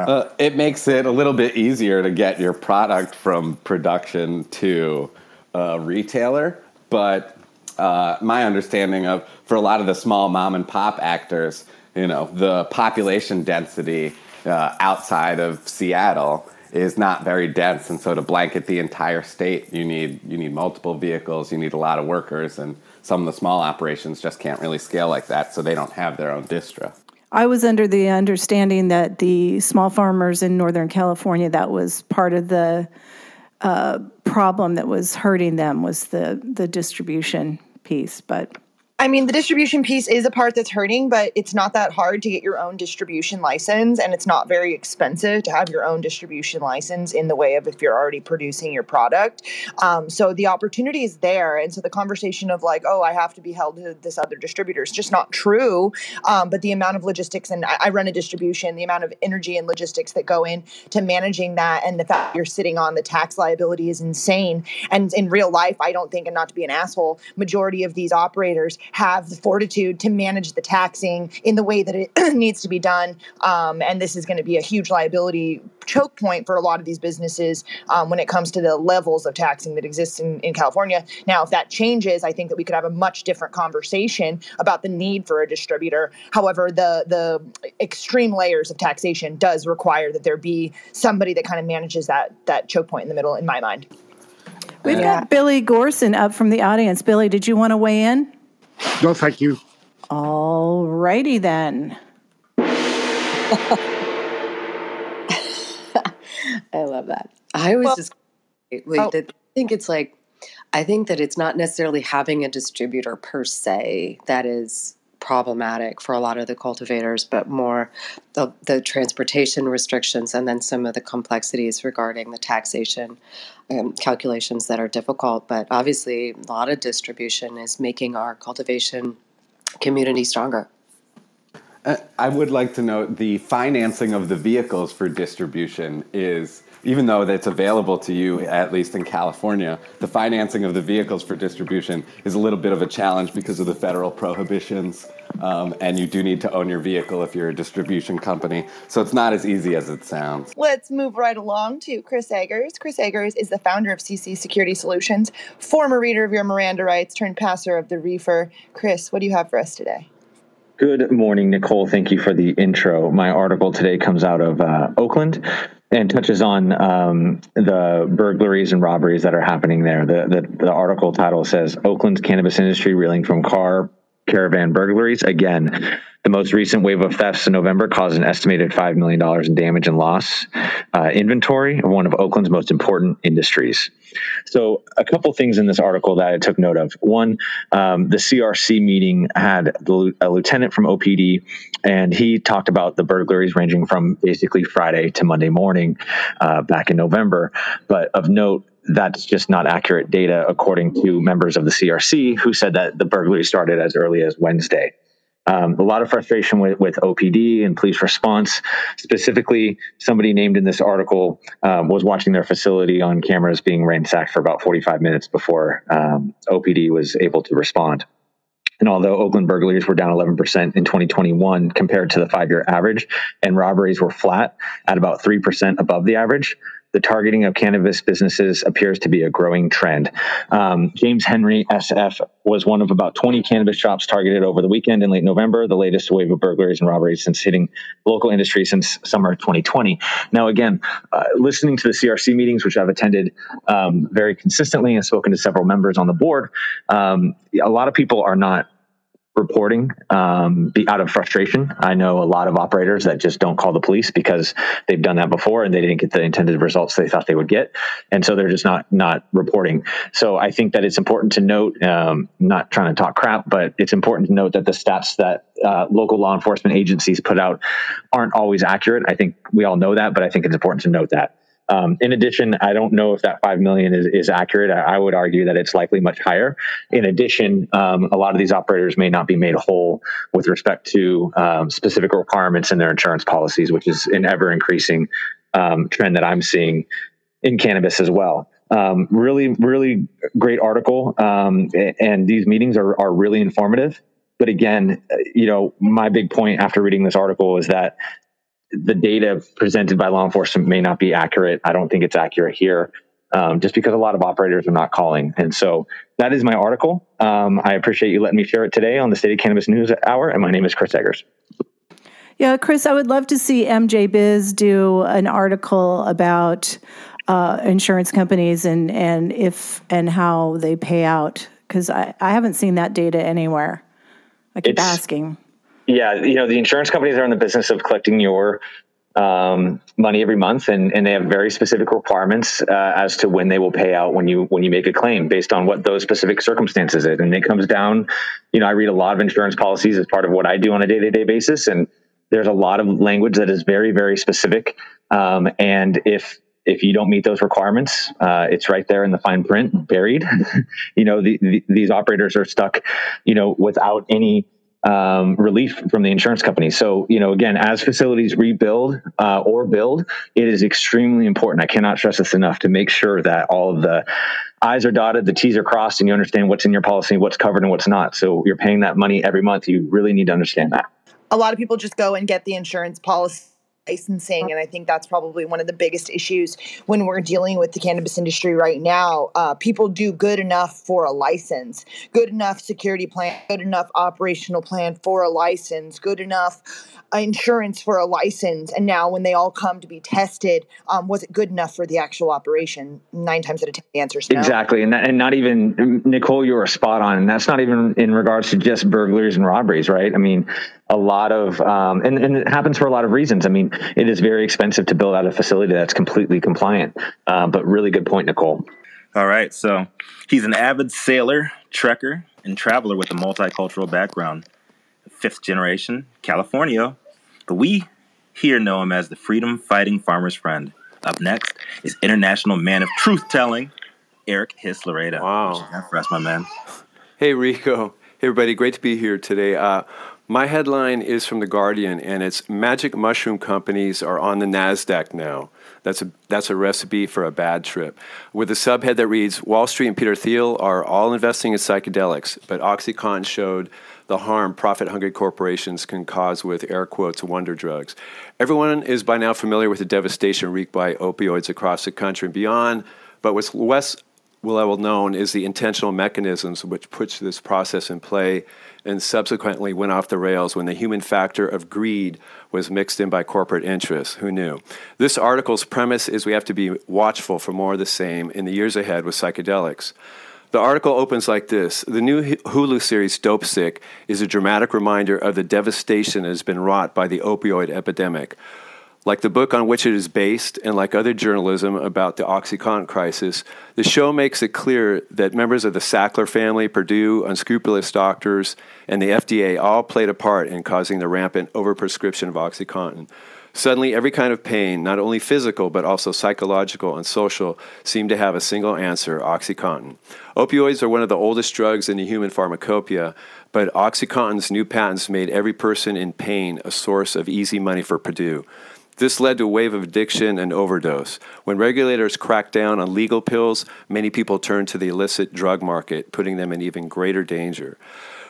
S14: Uh, it makes it a little bit easier to get your product from production to a retailer, but uh, my understanding of for a lot of the small mom and pop actors, you know, the population density uh, outside of Seattle is not very dense, and so to blanket the entire state, you need you need multiple vehicles, you need a lot of workers, and some of the small operations just can't really scale like that, so they don't have their own distro.
S1: I was under the understanding that the small farmers in Northern California that was part of the uh, problem that was hurting them was the the distribution piece, but
S3: I mean, the distribution piece is a part that's hurting, but it's not that hard to get your own distribution license, and it's not very expensive to have your own distribution license in the way of if you're already producing your product. Um, so the opportunity is there, and so the conversation of like, oh, I have to be held to this other distributor is just not true. Um, but the amount of logistics, and I, I run a distribution, the amount of energy and logistics that go in to managing that, and the fact that you're sitting on the tax liability is insane. And in real life, I don't think, and not to be an asshole, majority of these operators have the fortitude to manage the taxing in the way that it needs to be done. Um, and this is going to be a huge liability choke point for a lot of these businesses um, when it comes to the levels of taxing that exists in, in California. Now, if that changes, I think that we could have a much different conversation about the need for a distributor. However, the the extreme layers of taxation does require that there be somebody that kind of manages that that choke point in the middle, in my mind.
S1: we've got Billy Gorson up from the audience. Billy, did you want to weigh in?
S19: No, thank you.
S1: All righty then.
S6: I love that. I was just wait.
S3: oh.
S6: I think it's like I think that it's not necessarily having a distributor per se that is problematic for a lot of the cultivators, but more the, the transportation restrictions and then some of the complexities regarding the taxation um, calculations that are difficult. But obviously, a lot of distribution is making our cultivation community stronger.
S14: Uh, I would like to note the financing of the vehicles for distribution is, even though that's available to you, at least in California, the financing of the vehicles for distribution is a little bit of a challenge because of the federal prohibitions. Um, and you do need to own your vehicle if you're a distribution company. So it's not as easy as it sounds.
S3: Let's move right along to Chris Eggers. Chris Eggers is the founder of CC Security Solutions, former reader of your Miranda rights, turned passer of the Reefer. Chris, what do you have for us today?
S11: Good morning, Nichole. Thank you for the intro. My article today comes out of uh, Oakland and touches on um, the burglaries and robberies that are happening there. The, the, the article title says Oakland's cannabis industry reeling from car caravan burglaries. Again, the most recent wave of thefts in November caused an estimated $5 million in damage and loss. Uh, inventory of one of Oakland's most important industries. So, a couple things in this article that I took note of. One, um, the CRC meeting had a lieutenant from OPD, and he talked about the burglaries ranging from basically Friday to Monday morning uh, back in November. But of note, that's just not accurate data according to members of the CRC who said that the burglary started as early as Wednesday. Um, a lot of frustration with, with, OPD and police response. Specifically, somebody named in this article um, was watching their facility on cameras being ransacked for about 45 minutes before um, OPD was able to respond. And although Oakland burglaries were down 11% in 2021 compared to the five year average, and robberies were flat at about 3% above the average, the targeting of cannabis businesses appears to be a growing trend. Um, James Henry SF was one of about 20 cannabis shops targeted over the weekend in late November, the latest wave of burglaries and robberies since hitting local industry since summer 2020. Now, again, uh, listening to the CRC meetings, which I've attended um, very consistently and spoken to several members on the board, um, a lot of people are not reporting um, be out of frustration. I know a lot of operators that just don't call the police because they've done that before and they didn't get the intended results they thought they would get, and so they're just not not reporting. So I think that it's important to note, um, not trying to talk crap, but it's important to note that the stats that uh, local law enforcement agencies put out aren't always accurate. I think we all know that, but I think it's important to note that. Um, in addition, I don't know if that five million is, is accurate. I, I, would argue that it's likely much higher. In addition, um, a lot of these operators may not be made whole with respect to um, specific requirements in their insurance policies, which is an ever increasing um, trend that I'm seeing in cannabis as well. Um, really, really great article, um, and these meetings are, are really informative. But again, you know, my big point after reading this article is that the data presented by law enforcement may not be accurate. I don't think it's accurate here. Um, just because a lot of operators are not calling. And so that is my article. Um, I appreciate you letting me share it today on the State of Cannabis News Hour. And my name is Chris Eggers.
S1: Yeah, Chris, I would love to see MJ Biz do an article about uh, insurance companies and, and if and how they pay out because I, I haven't seen that data anywhere. I keep it's, asking.
S11: Yeah, you know, the insurance companies are in the business of collecting your um, money every month, and, and they have very specific requirements uh, as to when they will pay out when you when you make a claim based on what those specific circumstances is. And it comes down, you know, I read a lot of insurance policies as part of what I do on a day to day basis, and there's a lot of language that is very very specific. Um, and if if you don't meet those requirements, uh, it's right there in the fine print, buried. you know, the, the, these operators are stuck, you know, without any um, relief from the insurance company. So, you know, again, as facilities rebuild uh, or build, it is extremely important. I cannot stress this enough to make sure that all of the I's are dotted, the T's are crossed, and you understand what's in your policy, what's covered, and what's not. So, you're paying that money every month. You really need to understand that.
S3: A lot of people just go and get the insurance policy licensing. And I think that's probably one of the biggest issues when we're dealing with the cannabis industry right now. Uh, people do good enough for a license, good enough security plan, good enough operational plan for a license, good enough insurance for a license and now when they all come to be tested um, was it good enough for the actual operation nine times out of ten the answer is no
S11: exactly and, that, and not even nichole you were spot on and that's not even in regards to just burglaries and robberies right i mean a lot of um, and, and it happens for a lot of reasons i mean it is very expensive to build out a facility that's completely compliant uh, but really good point nichole
S8: all right so he's an avid sailor trekker and traveler with a multicultural background fifth generation California, but we here know him as the freedom fighting farmer's friend. Up next is international man of truth telling, Eric Hiss-Loreda.
S19: Wow.
S8: That's my man.
S19: Hey, Rico. Hey, everybody. Great to be here today. Uh, my headline is from The Guardian, and it's Magic Mushroom Companies are on the NASDAQ now. That's a, that's a recipe for a bad trip. With a subhead that reads Wall Street and Peter Thiel are all investing in psychedelics, but Oxycontin showed the harm profit hungry corporations can cause with air quotes wonder drugs. Everyone is by now familiar with the devastation wreaked by opioids across the country and beyond, but what's less well known is the intentional mechanisms which puts this process in play and subsequently went off the rails when the human factor of greed was mixed in by corporate interests. Who knew? This article's premise is we have to be watchful for more of the same in the years ahead with psychedelics. The article opens like this The new Hulu series Dopesick is a dramatic reminder of the devastation that has been wrought by the opioid epidemic. Like the book on which it is based, and like other journalism about the OxyContin crisis, the show makes it clear that members of the Sackler family, Purdue, unscrupulous doctors, and the FDA all played a part in causing the rampant overprescription of OxyContin. Suddenly, every kind of pain, not only physical but also psychological and social, seemed to have a single answer OxyContin. Opioids are one of the oldest drugs in the human pharmacopoeia, but OxyContin's new patents made every person in pain a source of easy money for Purdue. This led to a wave of addiction and overdose. When regulators cracked down on legal pills, many people turned to the illicit drug market, putting them in even greater danger.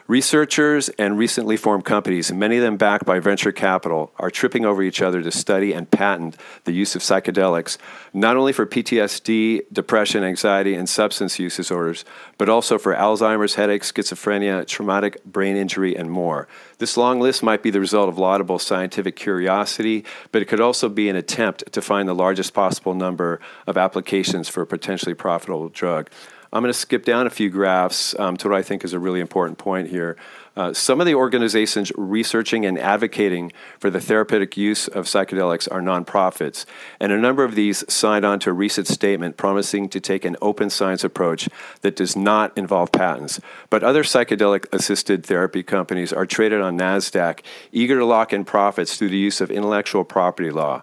S19: Researchers and recently formed companies, many of them backed by venture capital, are tripping over each other to study and patent the use of psychedelics, not only for PTSD, depression, anxiety, and substance use disorders, but also for Alzheimer's, headaches, schizophrenia, traumatic brain injury, and more. This long list might be the result of laudable scientific curiosity, but it could also be an attempt to find the largest possible number of applications for a potentially profitable drug. I'm going to skip down a few graphs um, to what I think is a really important point here. Uh, some of the organizations researching and advocating for the therapeutic use of psychedelics are nonprofits, and a number of these signed on to a recent statement promising to take an open science approach that does not involve patents. But other psychedelic assisted therapy companies are traded on NASDAQ, eager to lock in profits through the use of intellectual property law.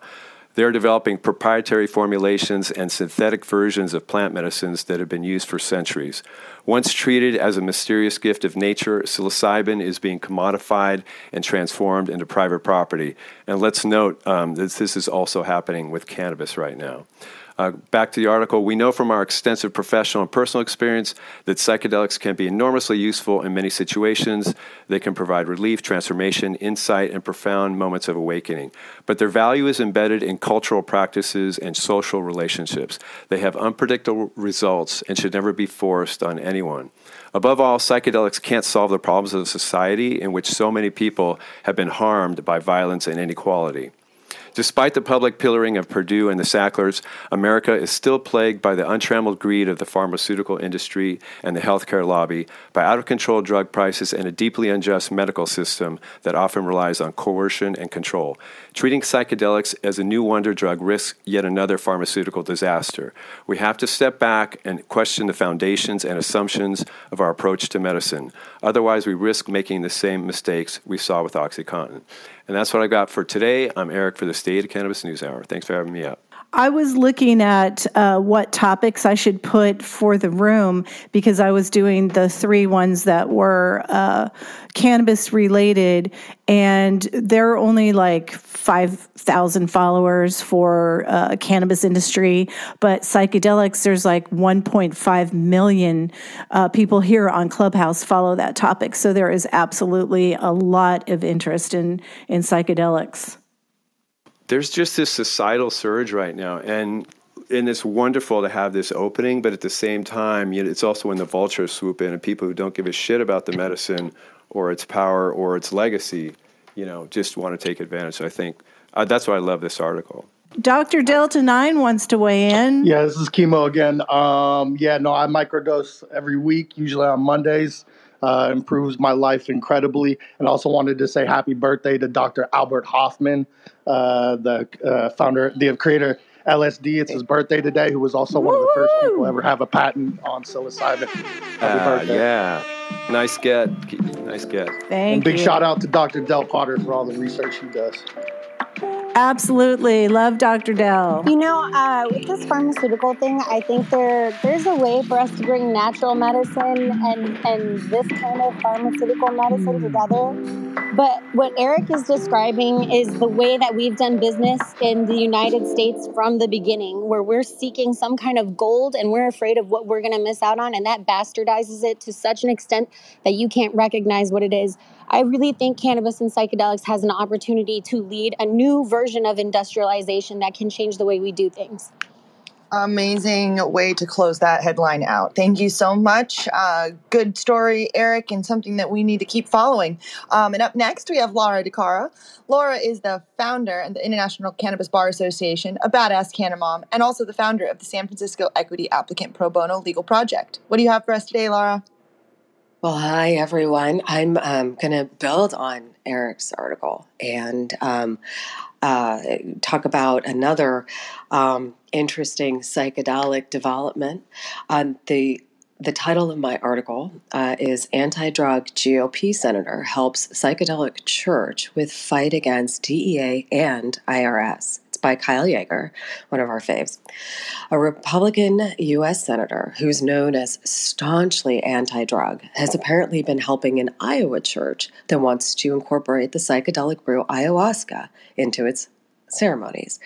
S19: They're developing proprietary formulations and synthetic versions of plant medicines that have been used for centuries. Once treated as a mysterious gift of nature, psilocybin is being commodified and transformed into private property. And let's note um, that this is also happening with cannabis right now. Uh, back to the article, we know from our extensive professional and personal experience that psychedelics can be enormously useful in many situations. They can provide relief, transformation, insight, and profound moments of awakening. But their value is embedded in cultural practices and social relationships. They have unpredictable results and should never be forced on anyone. Above all, psychedelics can't solve the problems of a society in which so many people have been harmed by violence and inequality. Despite the public pillaring of Purdue and the Sacklers, America is still plagued by the untrammeled greed of the pharmaceutical industry and the healthcare lobby, by out of control drug prices, and a deeply unjust medical system that often relies on coercion and control. Treating psychedelics as a new wonder drug risks yet another pharmaceutical disaster. We have to step back and question the foundations and assumptions of our approach to medicine. Otherwise, we risk making the same mistakes we saw with OxyContin. And that's what I got for today. I'm Eric for the State of Cannabis News Hour. Thanks for having me up.
S1: I was looking at uh, what topics I should put for the room because I was doing the three ones that were uh, cannabis related, and there are only like 5,000 followers for uh, cannabis industry, but psychedelics, there's like 1.5 million uh, people here on Clubhouse follow that topic. So there is absolutely a lot of interest in, in psychedelics
S19: there's just this societal surge right now, and and it's wonderful to have this opening, but at the same time, you know, it's also when the vultures swoop in and people who don't give a shit about the medicine or its power or its legacy, you know, just want to take advantage. So I think uh, that's why I love this article.
S1: Dr. Delta 9 wants to weigh in.
S12: Yeah, this is chemo again. Um, yeah, no, I microdose every week, usually on Mondays. Uh, improves my life incredibly. And also wanted to say happy birthday to Dr. Albert Hofmann, uh, the uh, founder, the creator LSD. It's his birthday today. Who was also Woo! one of the first people ever have a patent on psilocybin. Happy
S19: uh, birthday! Yeah, nice get, nice get.
S1: Thank and
S12: big
S1: you.
S12: shout out to Dr. Del Potter for all the research he does.
S1: Absolutely. Love Dr. Dell.
S13: You know, uh, with this pharmaceutical thing, I think there there's a way for us to bring natural medicine and, and this kind of pharmaceutical medicine together. But what Eric is describing is the way that we've done business in the United States from the beginning, where we're seeking some kind of gold and we're afraid of what we're going to miss out on. And that bastardizes it to such an extent that you can't recognize what it is. I really think cannabis and psychedelics has an opportunity to lead a new version of industrialization that can change the way we do things.
S3: Amazing way to close that headline out. Thank you so much. Uh, good story, Eric, and something that we need to keep following. Um, and up next, we have Laura DeCaro. Laura is the founder of the International Cannabis Bar Association, a badass canna mom, and also the founder of the San Francisco Equity Applicant Pro Bono Legal Project. What do you have for us today, Laura?
S6: Well, hi everyone. I'm um, going to build on Eric's article and um, uh, talk about another um, interesting psychedelic development. Um, the the title of my article uh, is Anti-Drug GOP Senator Helps Psychedelic Church with Fight Against DEA and IRS. By Kyle Jaeger, one of our faves. A Republican U.S. Senator who's known as staunchly anti drug has apparently been helping an Iowa church that wants to incorporate the psychedelic brew ayahuasca into its ceremonies,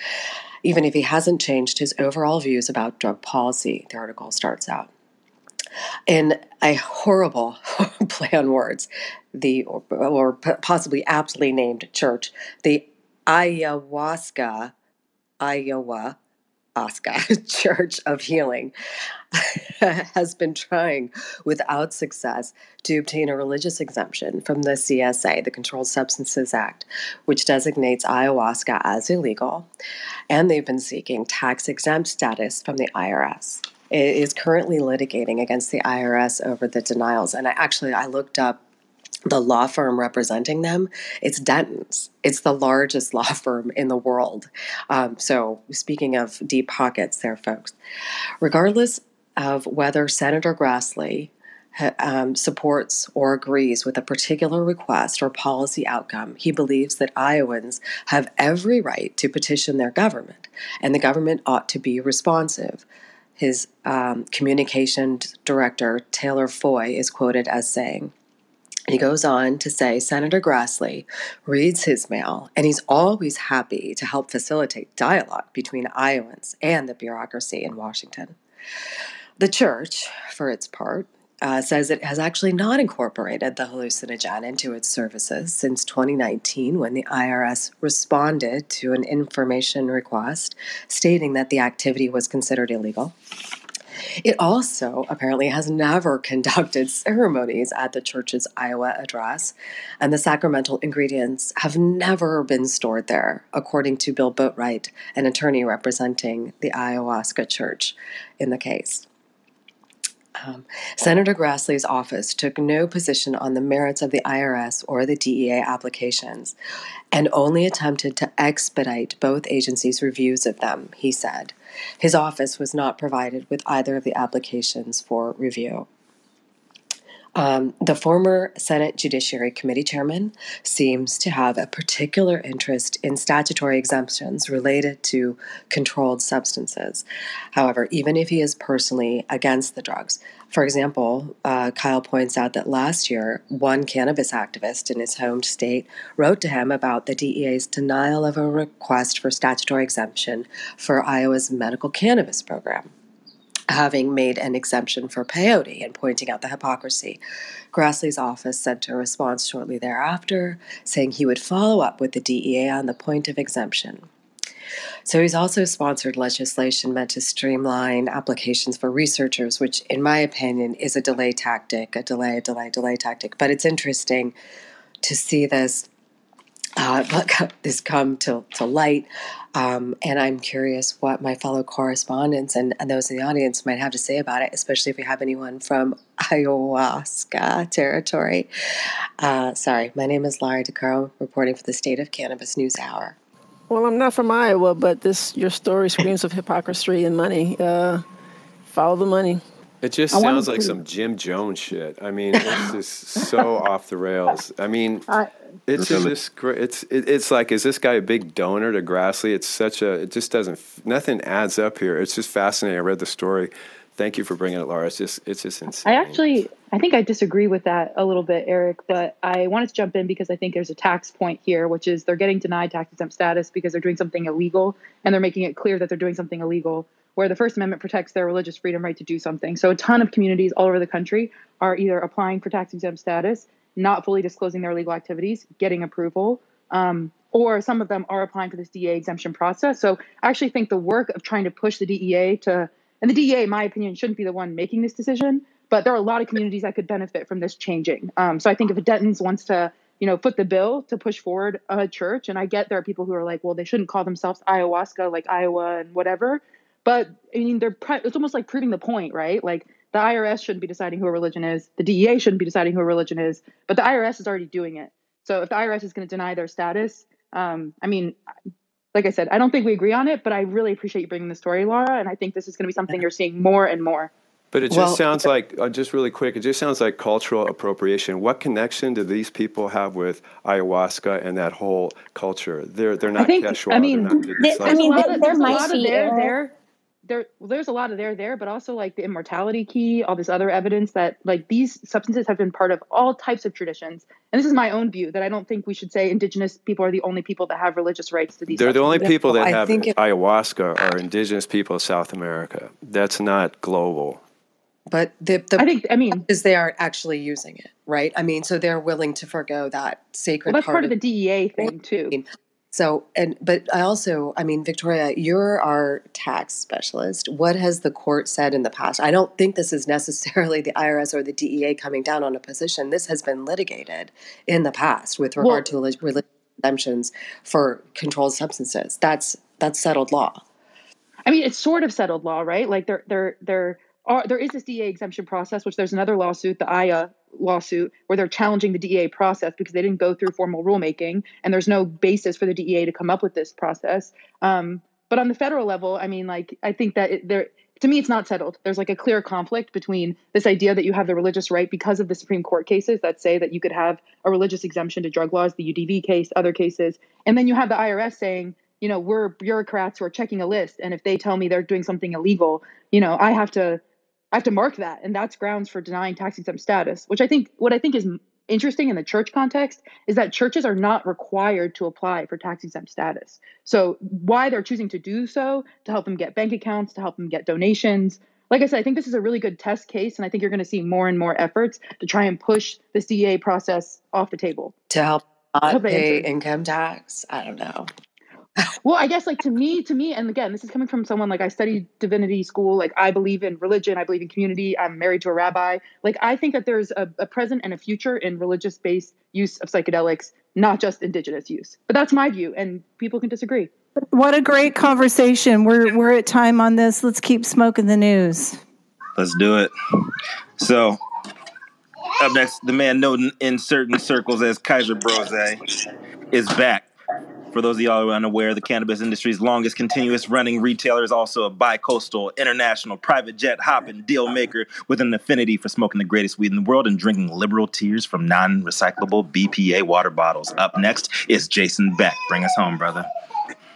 S6: even if he hasn't changed his overall views about drug policy, the article starts out. In a horrible play on words, the or, or possibly aptly named church, the ayahuasca, Iowa Osca Church of Healing has been trying without success to obtain a religious exemption from the CSA, the Controlled Substances Act, which designates ayahuasca as illegal. And they've been seeking tax exempt status from the IRS. It is currently litigating against the IRS over the denials. And I actually I looked up the law firm representing them, it's Dentons. It's the largest law firm in the world. Um, so, speaking of deep pockets there, folks, regardless of whether Senator Grassley um, supports or agrees with a particular request or policy outcome, he believes that Iowans have every right to petition their government, and the government ought to be responsive. His um, communication director, Taylor Foy, is quoted as saying, he goes on to say Senator Grassley reads his mail and he's always happy to help facilitate dialogue between Iowans and the bureaucracy in Washington. The church, for its part, uh, says it has actually not incorporated the hallucinogen into its services since 2019 when the IRS responded to an information request stating that the activity was considered illegal. It also apparently has never conducted ceremonies at the church's Iowa address, and the sacramental ingredients have never been stored there, according to Bill Boatwright, an attorney representing the Ayahuasca Church in the case. Um, Senator Grassley's office took no position on the merits of the IRS or the DEA applications and only attempted to expedite both agencies' reviews of them, he said. His office was not provided with either of the applications for review. Um, the former Senate Judiciary Committee chairman seems to have a particular interest in statutory exemptions related to controlled substances. However, even if he is personally against the drugs, for example, uh, Kyle points out that last year, one cannabis activist in his home state wrote to him about the DEA's denial of a request for statutory exemption for Iowa's medical cannabis program having made an exemption for peyote and pointing out the hypocrisy. Grassley's office sent a response shortly thereafter saying he would follow up with the DEA on the point of exemption. So he's also sponsored legislation meant to streamline applications for researchers, which, in my opinion, is a delay tactic, a delay, delay, delay tactic. But it's interesting to see this uh, this come to, to light. Um, and I'm curious what my fellow correspondents and, and, those in the audience might have to say about it, especially if we have anyone from ayahuasca territory. Uh, sorry, my name is Laurie DeCaro, reporting for the State of Cannabis News Hour.
S20: Well, I'm not from Iowa, but this your story screams of hypocrisy and money. Uh, follow the money.
S19: It just sounds like some Jim Jones shit. I mean, it's just so off the rails. I mean, it's just great. It's it, it's like, is this guy a big donor to Grassley? It's such a. It just doesn't. Nothing adds up here. It's just fascinating. I read the story. Thank you for bringing it, Laura. It's just it's just insane.
S21: I actually I think I disagree with that a little bit, Eric. But I wanted to jump in because I think there's a tax point here, which is they're getting denied tax exempt status because they're doing something illegal, and they're making it clear that they're doing something illegal where the First Amendment protects their religious freedom right to do something. So a ton of communities all over the country are either applying for tax exempt status, not fully disclosing their legal activities, getting approval, Um, or some of them are applying for this DEA exemption process. So I actually think the work of trying to push the DEA to, and the DEA, in my opinion, shouldn't be the one making this decision, but there are a lot of communities that could benefit from this changing. Um, so I think if Denton's wants to, you know, foot the bill to push forward a church, and I get there are people who are like, well, they shouldn't call themselves ayahuasca, like Iowa and whatever. But I mean, they're it's almost like proving the point, right? Like the IRS shouldn't be deciding who a religion is, the DEA shouldn't be deciding who a religion is, but the IRS is already doing it. So if the IRS is going to deny their status, um, I mean, like I said, I don't think we agree on it, but I really appreciate you bringing the story, Laura, and I think this is going to be something you're seeing more and more.
S19: But it just well, sounds like, uh, just really quick, it just sounds like cultural appropriation. What connection do these people have with ayahuasca and that whole culture? They're they're not I think, Quechua.
S21: I mean,
S19: they,
S21: I mean, there's a lot of there there there there's a lot of there there, but also like the immortality key, all this other evidence that like these substances have been part of all types of traditions. And this is my own view that I don't think we should say indigenous people are the only people that have religious rights to these.
S19: They're
S21: substances.
S19: the only people that have ayahuasca are indigenous people of South America. That's not global.
S6: But the, the
S21: I think I mean
S6: is they are actually using it, right? I mean, so they're willing to forego that sacred.
S21: Well, that's
S6: part,
S21: part of, of the DEA thing too.
S6: So, and but I also, I mean, Victoria, you're our tax specialist. What has the court said in the past? I don't think this is necessarily the IRS or the DEA coming down on a position. This has been litigated in the past with regard well, to religious exemptions for controlled substances. That's that's settled law.
S21: I mean, it's sort of settled law, right? Like they're they're there are there is this DEA exemption process, which there's another lawsuit, the Aya lawsuit where they're challenging the DEA process because they didn't go through formal rulemaking and there's no basis for the DEA to come up with this process. Um, but on the federal level, I mean, like, I think that it, there, to me, it's not settled. There's like a clear conflict between this idea that you have the religious right because of the Supreme Court cases that say that you could have a religious exemption to drug laws, the UDV case, other cases. And then you have the IRS saying, you know, we're bureaucrats who are checking a list. And if they tell me they're doing something illegal, you know, I have to I have to mark that, and that's grounds for denying tax exempt status. Which I think, what I think is interesting in the church context is that churches are not required to apply for tax exempt status. So why they're choosing to do so to help them get bank accounts, to help them get donations. Like I said, I think this is a really good test case, and I think you're going to see more and more efforts to try and push the DEA process off the table
S6: to help not pay income tax. I don't know
S21: well, I guess like to me, to me, and again, this is coming from someone like I studied divinity school. Like I believe in religion, I believe in community. I'm married to a rabbi. Like I think that there's a, a present and a future in religious based use of psychedelics, not just indigenous use. But that's my view, and people can disagree.
S1: What a great conversation. We're we're at time on this. Let's keep smoking the news.
S8: Let's do it. So up next, the man known in certain circles as Kaiser Brose is back for those of y'all who are unaware, the cannabis industry's longest continuous running retailer is also a bi-coastal, international, private jet hopping deal maker with an affinity for smoking the greatest weed in the world and drinking liberal tears from non-recyclable BPA water bottles. Up next is Jason Beck. Bring us home, brother.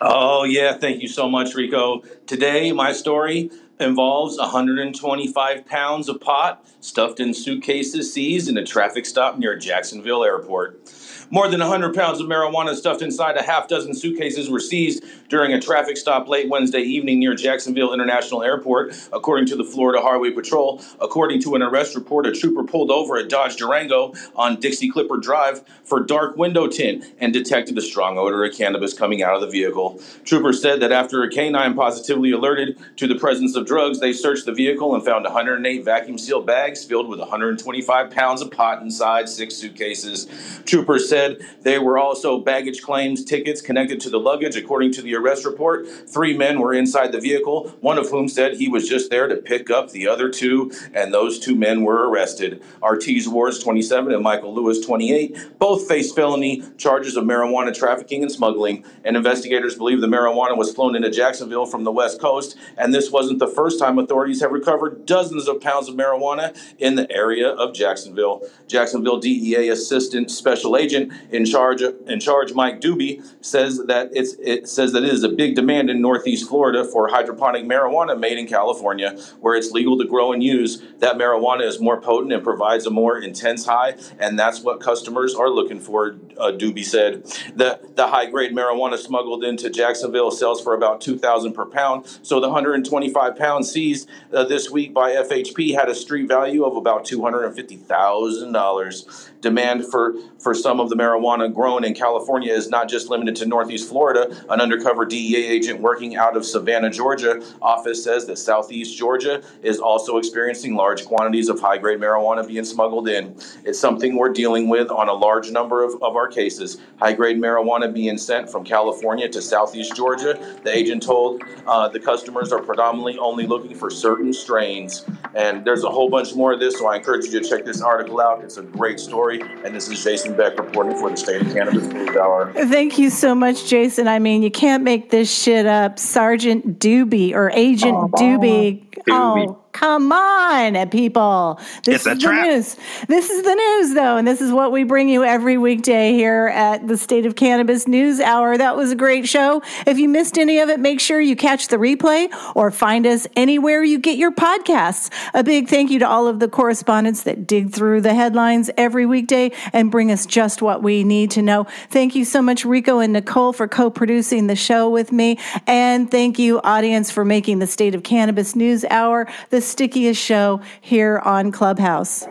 S22: Oh, yeah. Thank you so much, Rico. Today, my story involves 125 pounds of pot stuffed in suitcases seized in a traffic stop near Jacksonville Airport. More than 100 pounds of marijuana stuffed inside a half dozen suitcases were seized during a traffic stop late Wednesday evening near Jacksonville International Airport, according to the Florida Highway Patrol. According to an arrest report, a trooper pulled over a Dodge Durango on Dixie Clipper Drive for dark window tint and detected a strong odor of cannabis coming out of the vehicle. Troopers said that after a canine positively alerted to the presence of drugs, they searched the vehicle and found 108 vacuum sealed bags filled with 125 pounds of pot inside six suitcases. Troopers said they were also baggage claims tickets connected to the luggage. According to the arrest report, three men were inside the vehicle, one of whom said he was just there to pick up the other two, and those two men were arrested. Artiz Wars, 27, and Michael Lewis, 28, both face felony charges of marijuana trafficking and smuggling. And investigators believe the marijuana was flown into Jacksonville from the West Coast, and this wasn't the first time authorities have recovered dozens of pounds of marijuana in the area of Jacksonville. Jacksonville DEA Assistant Special Agent in charge in charge Mike Doobie says that it's it says that it is a big demand in Northeast Florida for hydroponic marijuana made in California, where it's legal to grow and use. That marijuana is more potent and provides a more intense high, and that's what customers are looking for. Uh, Doobie said the the high grade marijuana smuggled into Jacksonville sells for about two thousand per pound. So the 125 pounds seized uh, this week by FHP had a street value of about two hundred and fifty thousand dollars. Demand for, for some of the marijuana grown in California is not just limited to Northeast Florida. An undercover DEA agent working out of Savannah, Georgia office says that Southeast Georgia is also experiencing large quantities of high grade marijuana being smuggled in. It's something we're dealing with on a large number of, of our cases. High grade marijuana being sent from California to Southeast Georgia. The agent told uh, the customers are predominantly only looking for certain strains. And there's a whole bunch more of this, so I encourage you to check this article out. It's a great story. And this is Jason Beck reporting for the State of Cannabis News Hour.
S1: Thank you so much, Jason. I mean, you can't make this shit up. Sergeant Doobie or Agent oh, Doobie. Oh, come on, people. This
S23: It's
S1: is the
S23: trap.
S1: news. This is the news, though, and this is what we bring you every weekday here at the State of Cannabis News Hour. That was a great show. If you missed any of it, make sure you catch the replay or find us anywhere you get your podcasts. A big thank you to all of the correspondents that dig through the headlines every weekday and bring us just what we need to know. Thank you so much, Rico and Nichole, for co producing the show with me. And thank you, audience, for making the State of Cannabis News Hour the stickiest show here on Clubhouse.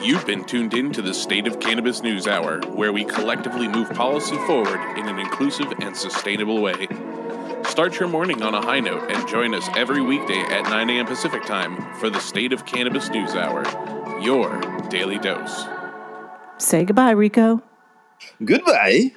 S16: You've been tuned in to the State of Cannabis News Hour, where we collectively move policy forward in an inclusive and sustainable way. Start your morning on a high note and join us every weekday at 9 a.m. Pacific Time for the State of Cannabis News Hour, your daily dose.
S1: Say goodbye, Rico.
S8: Goodbye.